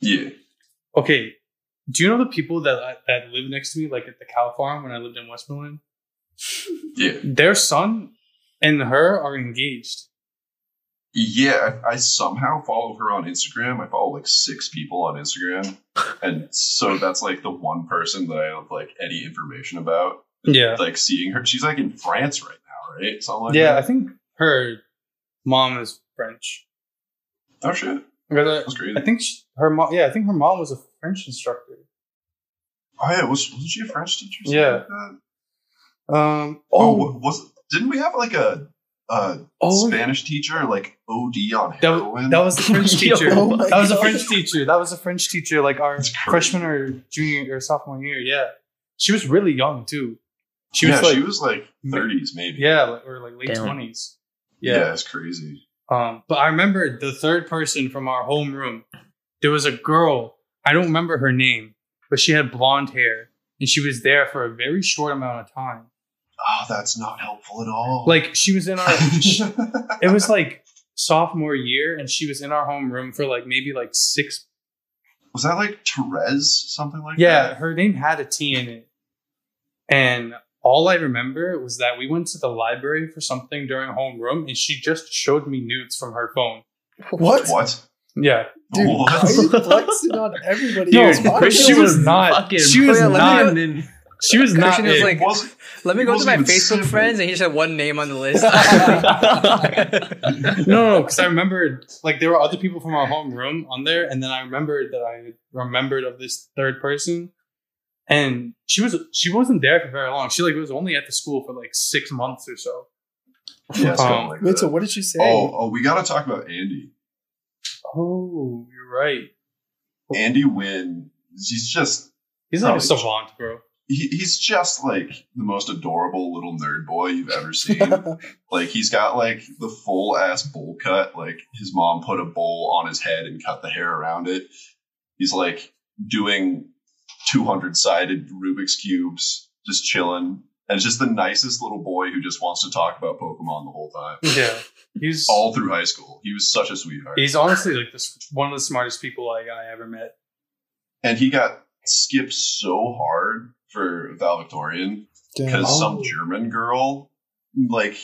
Yeah. Okay, do you know the people that that live next to me, like at the cow farm when I lived in Westmoreland? Yeah. Their son and her are engaged. Yeah, I, I somehow follow her on Instagram. I follow like six people on Instagram, and so that's like the one person that I have like any information about. Yeah, Like seeing her, she's like in France right now, right? Something like yeah. I think her mom is French. Oh shit, Because uh, that's I, crazy. I think she, her mom. Yeah, I think her mom was a French instructor. oh yeah, was wasn't she a French teacher? Yeah. like that? Um. Oh, Oh. wa- was didn't we have like a, a Oh. Spanish teacher like OD on That, heroin? that was the French *laughs* teacher. oh that was a French teacher. That was a French teacher, like our freshman or junior or sophomore year. Yeah, she was really young too. She yeah, was like, she was like thirties maybe. yeah, like, or like late Damn. twenties. yeah, Yeah. it's crazy. Um, but I remember the third person from our homeroom. There was a girl. I don't remember her name, but she had blonde hair, and she was there for a very short amount of time. Oh, that's not helpful at all. Like she was in our. *laughs* it was like sophomore year, and she was in our homeroom for like maybe like six. was that like Therese something like Yeah, that? her name had a T in it, and all I remember was that we went to the library for something during homeroom, and she just showed me nudes from her phone. What? What? Yeah, Dude, What? why are you flexing on everybody? No, else? Why Christian are you- was not- Fucking she was put not- on in- she was not. Christian was it. like- wasn't- Let me go to my Facebook simple. friends, and he just had one name on the list. *laughs* no, no, because I remembered like there were other people from our homeroom on there, and then I remembered that I remembered of this third person, and she was she wasn't there for very long. She like was only at the school for like six months or so. Yeah, Um, kinda like Wait, that. so what did she say? Oh, oh, we got to talk about Andy. Oh, you're right. Andy Wynn. He's just He's like a Probably. savant, bro. He, he's just like the most adorable little nerd boy you've ever seen. *laughs* like he's got like the full ass bowl cut. Like his mom put a bowl on his head and cut the hair around it. He's like doing 200 sided Rubik's cubes, just chilling. And it's just the nicest little boy who just wants to talk about Pokemon the whole time. Yeah, he's *laughs* All through high school. He was such a sweetheart. he's honestly like this one of the smartest people like I ever met. and he got skipped so hard for valedictorian Damn. because Oh. some German girl like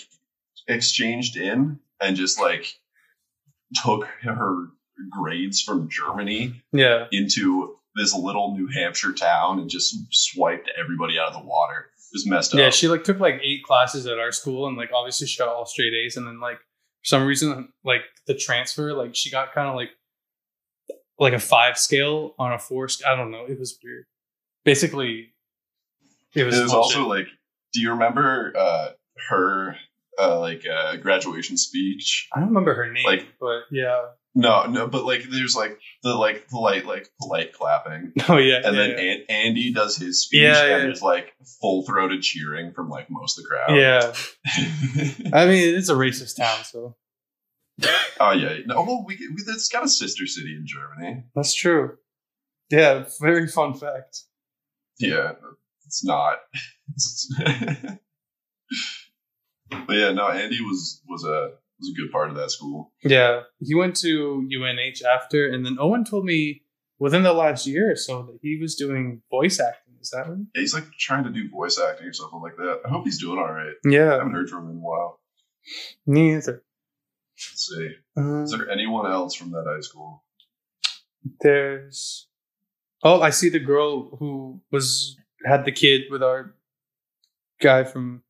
exchanged in and just like took her grades from Germany Yeah, into this little New Hampshire town and just swiped everybody out of the water. It was messed up. yeah. She like took like eight classes at our school, and like obviously she got all straight A's, and then like for some reason like the transfer like she got kind of like like a five scale on a four. sc- I don't know. It was weird. Basically, it was, it was also like, do you remember uh, her uh, like uh, graduation speech? I don't remember her name, like- but yeah. No, no, but like there's like the like polite like polite clapping. *laughs* Oh yeah, And yeah, then An- Andy does his speech, Yeah, and yeah. there's like full throated cheering from like most of the crowd. yeah. Yeah. *laughs* I mean, it's a racist town, so oh yeah. No, well, we, we it's got a sister city in Germany. that's true. Yeah, very fun fact. Yeah, it's not. *laughs* but yeah, no, Andy was was a was a good part of that school. Yeah, he went to UNH after, and then Owen told me within the last year or so that he was doing voice acting. Is that right? Yeah, he's like trying to do voice acting or something like that. I hope he's doing all right. Yeah, I haven't heard from him in a while. me either. Let's see. Uh, Is there anyone else from that high school? there's oh, I see the girl who was had the kid with our guy from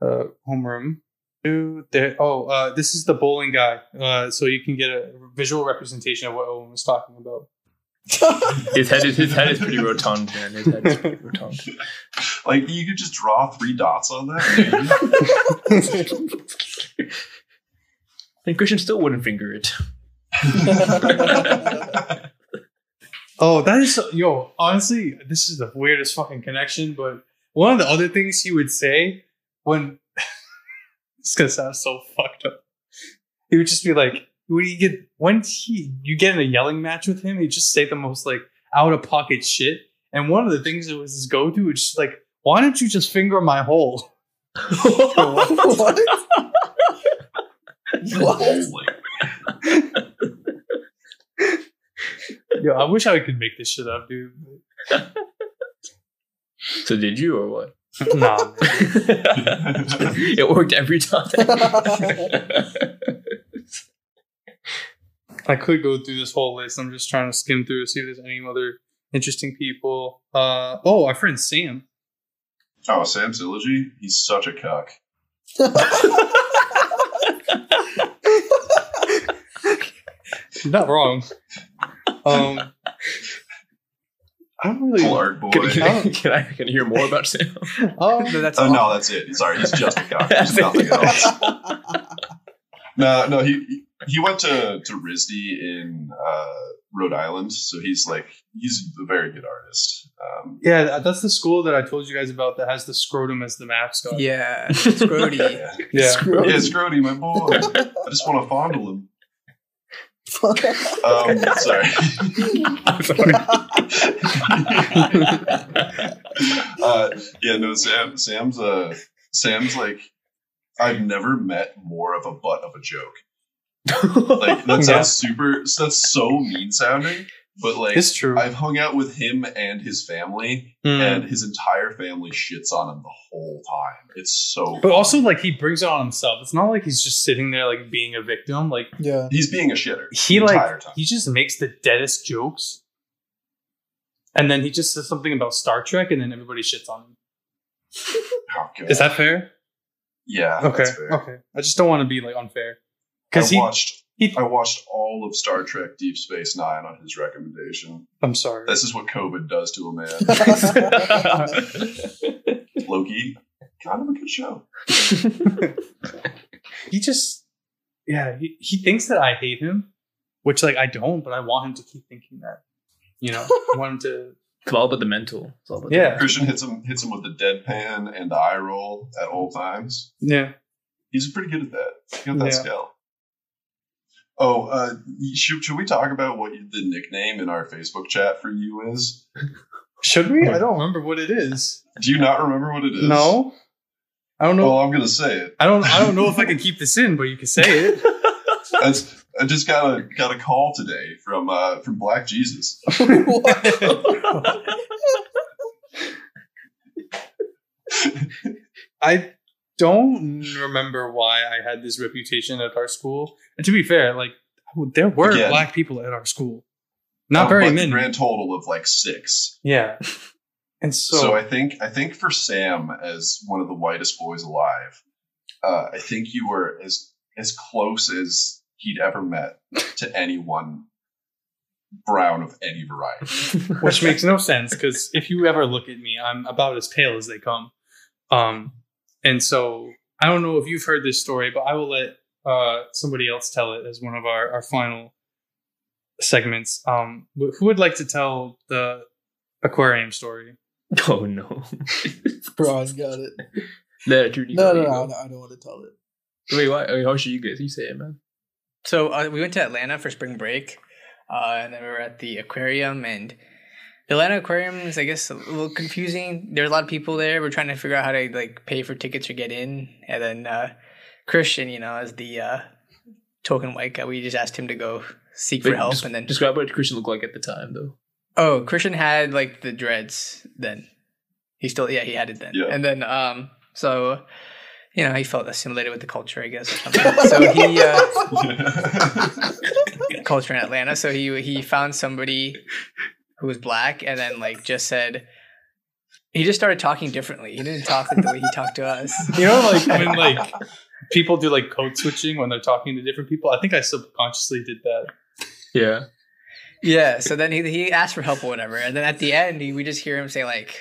uh, homeroom. There, oh, uh, this is the bowling guy. Uh, so you can get a visual representation of what Owen was talking about. *laughs* His head is his head is pretty rotund, man. His head is pretty rotund. *laughs* Like you could just draw three dots on that. *laughs* And Christian still wouldn't finger it. Oh, that is so, *laughs* yo. Honestly, this is the weirdest fucking connection. But one of the other things he would say when *laughs* it's gonna sound so fucked up, he would just be like, "When you get when he you get in a yelling match with him, he'd just say the most like out of pocket shit." And one of the things that was his go to was just like, "Why don't you just finger my hole?" *laughs* what? what? Oh Bowling. Yo, I wish I could make this shit up, dude. *laughs* So did you or what? *laughs* nah, man. *laughs* it worked every time. I could go through this whole list. I'm just trying to skim through to see if there's any other interesting people. Uh oh, our friend Sam. Oh, Sam Siligy, he's such a cuck. You're not wrong. Um, I don't really. *laughs* Clark boy. can, can, I, *laughs* can, I, can I hear more about Sam? *laughs* Um, No, that's Oh all. no, that's it. Sorry, he's just a cuck. There's nothing else. No, no, he he went to to RISD in uh, Rhode Island, so he's like he's a very good artist. Um, yeah, that's the school that I told you guys about that has the scrotum as the mascot. Yeah, Scrotie. yeah, yeah. Screw yeah, Scrotie, my boy. I just want to fondle him. Um, *laughs* sorry. I'm *laughs* sorry. uh, yeah, no, Sam. Sam's uh, Sam's like, I've never met more of a butt of a joke. Like that sounds *laughs* Yeah. super. That's so mean sounding, but like It's true. I've hung out with him and his family, Mm. and his entire family shits on him the whole time. It's so. But fun. also, like, he brings it on himself. It's not like he's just sitting there, like, being a victim. Like, yeah. he's being a shitter. he, the entire like, time. he just makes the deadest jokes. And then he just says something about Star Trek, and then everybody shits on him. *laughs* Oh, Is that fair? Yeah. Okay. That's fair. Okay. I just don't want to be, like, unfair. Because he, watched. He. I watched all of Star Trek Deep Space Nine on his recommendation. I'm sorry. This is what COVID does to a man. *laughs* Loki, kind of a good show. *laughs* he just yeah he, he thinks that i hate him which like i don't but i want him to keep thinking that you know i want him to *laughs* It's all about the mental. It's all about Yeah. mental. Christian hits him hits him with the deadpan and the eye roll at all times. yeah He's pretty good at that. He got that Yeah. skill. Oh, uh, should, should we talk about what you, the nickname in our Facebook chat for you is? should we i don't remember what it is Do you not remember what it is? no i don't know Well, I'm gonna say it. i don't i don't know if i can keep this in but you can say it *laughs* That's, I just got a got a call today from uh, from Black Jesus. *laughs* *laughs* i don't remember why i had this reputation at our school and to be fair like there were Again. black people at our school not Uh, very many Grand total of like six. yeah and so, So, I think I think for Sam as one of the whitest boys alive, uh, I think you were as as close as he'd ever met to *laughs* anyone brown of any variety. which makes no sense because if you ever look at me, I'm about as pale as they come. Um, and so I don't know if you've heard this story, but I will let uh, somebody else tell it as one of our, our final segments. Um, who would like to tell the aquarium story? *laughs* Oh no. *laughs* Brian got it. *laughs* no, Judy, No, no, no, no, I don't want to tell it. Wait, why? Wait, how should you guys? You say it, man. So uh, we went to Atlanta for spring break, uh, and then we were at the aquarium, and Atlanta Aquarium is, I guess, a little confusing. There's a lot of people there. We're trying to figure out how to like pay for tickets or get in, and then uh, Christian, you know, as the uh, token white guy, we just asked him to go seek for help, des- and then describe what Christian looked like at the time, though. oh, Christian had like the dreads. Then he still, yeah, he had it then, Yeah. and then um, so you know, he felt assimilated with the culture, I guess. Or something. *laughs* so he. Uh, *laughs* culture in Atlanta. So he he found somebody who was black, and then like just said he just started talking differently. He didn't talk like the way he talked to us. *laughs* You know, like when *laughs* like people do like code switching when they're talking to different people. I think I subconsciously did that. Yeah. Yeah. So then he he asked for help or whatever, and then at the end he, we just hear him say like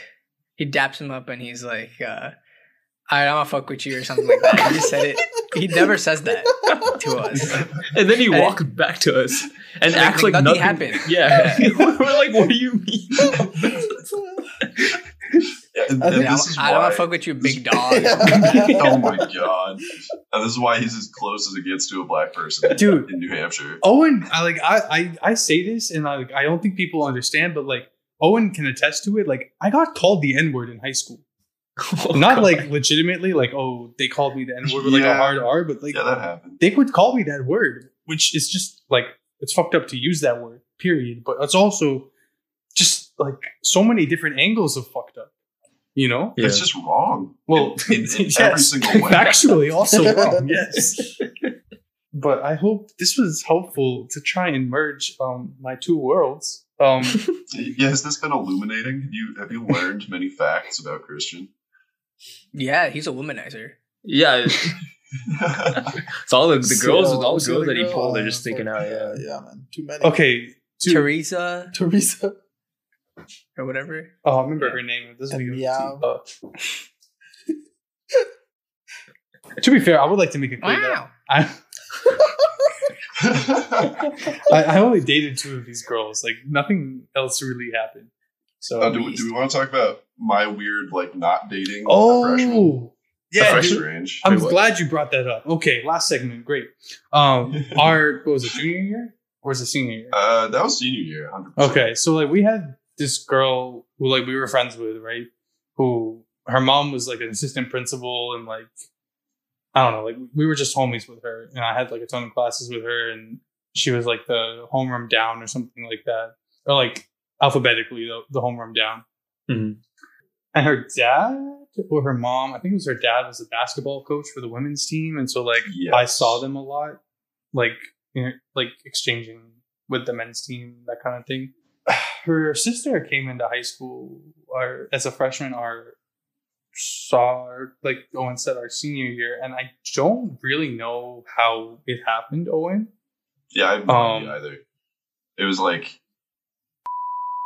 he daps him up and he's like. uh all right, I'm gonna fuck with you or something like that. He just said it. He never says that to us. *laughs* And then he And- walks back to us and Like- acts like like, nothing nothing, happened. *laughs* Yeah. Yeah. *laughs* We're like, what do you mean? and, I and I, this is I don't why. wanna fuck with you, big dog. oh my god! And this is why he's as close as it gets to a black person, Dude. in New Hampshire. Owen, I like I I, I say this and I like I don't think people understand, but like Owen can attest to it. Like I got called the N word in high school. Oh, *laughs* Not God. *laughs* like legitimately, like, oh, they called me the N word with like a hard R, but like Yeah, that happened. they would call me that word, which is just like it's fucked up to use that word, period. But it's also just like so many different angles of fucked up. You know? Yeah. It's just wrong. Well, *laughs* in, in every yes, single way. factually also wrong. Yes. But I hope this was helpful to try and merge um, my two worlds. Um, Yeah, has this been illuminating? Have you have you learned many facts about Christian? Yeah, he's a womanizer. Yeah. *laughs* It's all the, the So- girls, all the girls that he girl, pulled, they're uh, just sticking out. Yeah. yeah, man. Too many. okay. To, Teresa Teresa. or whatever. oh, I remember her name. It doesn't And begin with meow. T. To be fair, I would like to make it clear that Wow. I, *laughs* *laughs* I, I only dated two of these girls. Like nothing else really happened. So Uh, do, we- do we want to talk about my weird like not dating? a freshman? oh yeah, That's dude. strange. I'm Wait, what? glad you brought that up. Okay, last segment, great. Um, *laughs* our what was it junior year or was it senior year? Uh, that was senior year. 100%. Okay, so like we had this girl who like we were friends with, right? Who her mom was like an assistant principal and like I don't know, like we were just homies with her, and I had like a ton of classes with her, and she was like the homeroom down or something like that, or like alphabetically the, the homeroom down. Mhm. And her dad or her mom, I think it was her dad, was a basketball coach for the women's team, and so like I saw them a lot, like you know, like exchanging with the men's team, that kind of thing. *sighs* Her sister came into high school, or as a freshman, our saw like Owen said, our senior year, and I don't really know how it happened, Owen. Yeah, I have no Um, idea either. It was like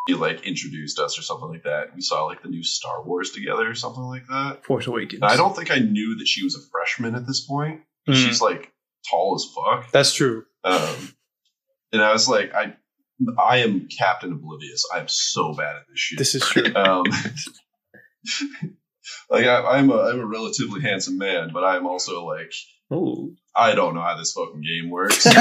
he like introduced us or something like that. We saw like the new Star Wars together or something like that. Force Awakens. And I don't think I knew that she was a freshman at this point. Mm. She's like tall as fuck. That's true. Um, and I was like, I, I am Captain Oblivious. I am so bad at this shit. This is true. *laughs* um, *laughs* like I, I'm a I'm a relatively handsome man, but I'm also like Oh. I don't know how this fucking game works. *laughs* I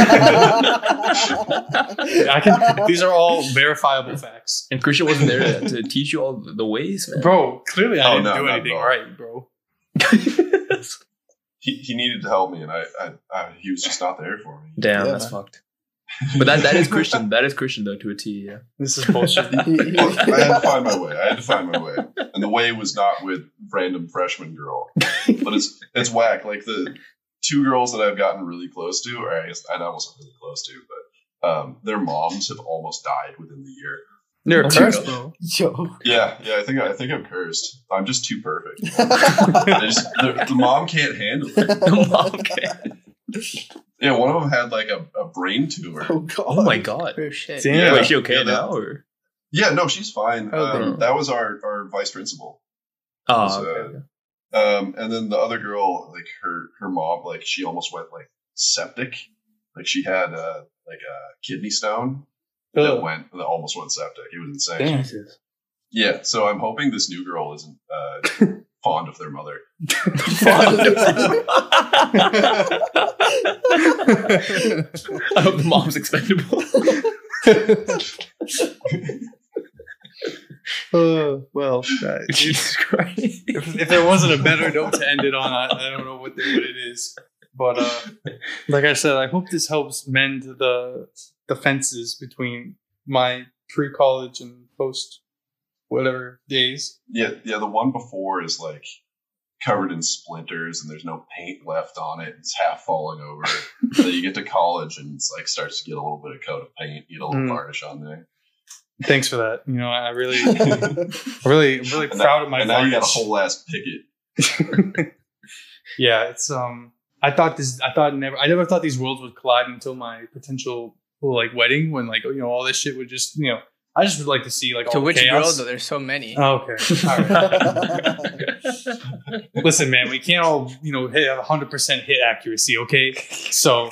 can. These are all verifiable facts, And Christian wasn't there to, to teach you all the ways, man. bro. Clearly, I Oh, didn't no, do anything right, bro. *laughs* he, he needed to help me, and I, I, I he was just not there for me. Damn, Yeah, that's man. fucked. But that that is Christian. That is Christian though to a T. Yeah. This is bullshit. *laughs* I had to find my way. I had to find my way, and the way was not with random freshman girl, but it's it's whack. Like the two girls that I've gotten really close to, or I guess I wasn't really close to, but um, their moms have almost died within the year. You're Oh a curse, bro. Yo. Yeah, yeah. I think I think I'm cursed. I'm just too perfect. *laughs* Just, the, the mom can't handle it. *laughs* The mom can't. Yeah, one of them had like a, a brain tumor. oh god. Oh my god. Oh shit. Damn. Yeah. Wait, is she okay Yeah, that- now or? Yeah, no, she's fine. Oh, um, that was our, our vice principal. Oh, So, okay. okay. Um, and then the other girl, like her her mom, like she almost went like septic. Like she had uh, like a kidney stone that went that almost went septic. It was insane. Damn. Yeah, so I'm hoping this new girl isn't uh, *laughs* fond of their mother. I hope the mom's expendable. *laughs* *laughs* Uh, well, *laughs* uh, Jesus Christ. if, if there wasn't a better note to end it on, I, I don't know what, the, what it is. But uh, like I said, I hope this helps mend the the fences between my pre college and post whatever days. Yeah, yeah. The one before is like covered in splinters and there's no paint left on it. It's half falling over. *laughs* then you get to college and it's like starts to get a little bit of coat of paint, get a little Mm. varnish on there. Thanks for that. You know, I really, *laughs* I really, I'm really And proud now, of my. and now you got a whole ass picket. yeah, it's um. I thought this. I thought never. I never thought these worlds would collide until my potential like wedding, when like you know all this shit would just you know. I just would like to see like To all the which chaos. girl though? There's so many. Oh, okay. All right. *laughs* Listen, man, we can't all you know hit hundred percent hit accuracy. Okay, so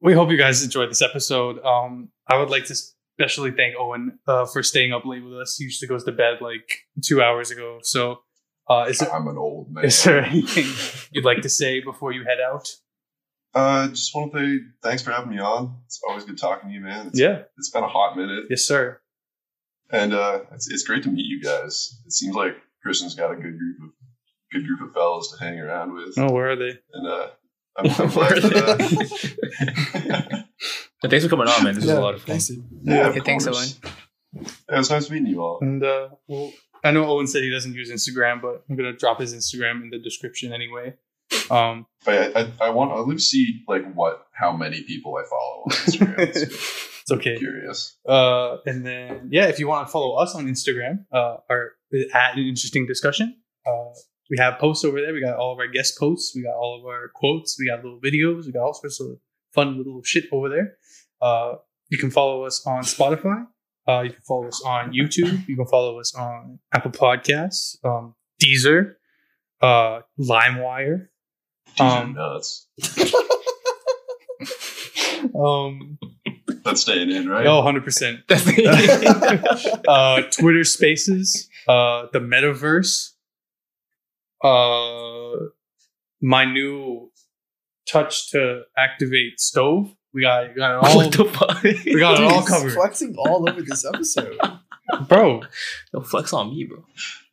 we hope you guys enjoyed this episode. Um, I would like to especially thank Owen uh, for staying up late with us. He usually goes to bed like two hours ago. So, uh, is there, I'm an old man. is there anything you'd like to say before you head out? Uh, just want to say thanks for having me on. It's always good talking to you, man. It's, Yeah. it's been a hot minute, Yes, sir. and uh, it's, it's great to meet you guys. It seems like Christian's got a good group of good group of fellows to hang around with, Oh, where are they? and uh, I'm, *laughs* I'm glad that. *laughs* *laughs* Uh, And thanks for coming on, man. This was a lot of fun. Thanks, dude. yeah, of Okay, thanks. Owen. Yeah, it was nice meeting you all. And uh, well, I know Owen said he doesn't use Instagram, but I'm gonna drop his Instagram in the description anyway. Um, But I, I, I want to see like what how many people I follow on Instagram. *laughs* It's it's okay. curious. Uh, and then yeah, if you want to follow us on Instagram, uh, or at an interesting discussion, uh, we have posts over there. We got all of our guest posts. We got all of our quotes. We got little videos. We got all sorts of fun little shit over there. Uh, you can follow us on Spotify. Uh, you can follow us on YouTube. You can follow us on Apple Podcasts, um, Deezer, uh, LimeWire. Um, nuts. *laughs* Um, That's staying in, right? oh, 100%. *laughs* Uh, Twitter Spaces, uh, the Metaverse, uh, my new touch to activate stove. We got, we got it all, what the fuck? we got Dude, it all he's covered, flexing all over this episode. bro. Yo, flex on me, bro.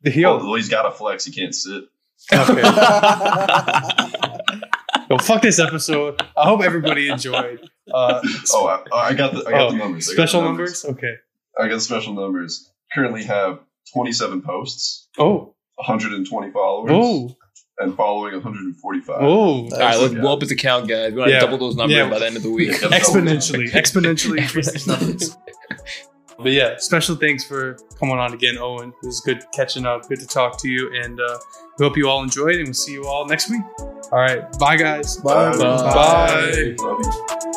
The Oh, heel. well, he's got a flex. He can't sit. Okay. *laughs* Yo, fuck this episode. I hope everybody enjoyed. Uh, Oh, I, oh, I got the I got oh, the numbers. I got special the numbers. Okay. I got special numbers. Currently have 27 posts, Oh, 120 followers, oh, and following 145. oh. All right, let's Yeah. blow up his account, guys. We want to double those numbers Yeah. by the end of the week. Exponentially, exponentially increase these *laughs* numbers. But yeah, special thanks for coming on again, Owen. It was good catching up. Good to talk to you, and uh, we hope you all enjoyed. And we'll see you all next week. All right, bye, guys. Bye. Bye. Bye. Love you.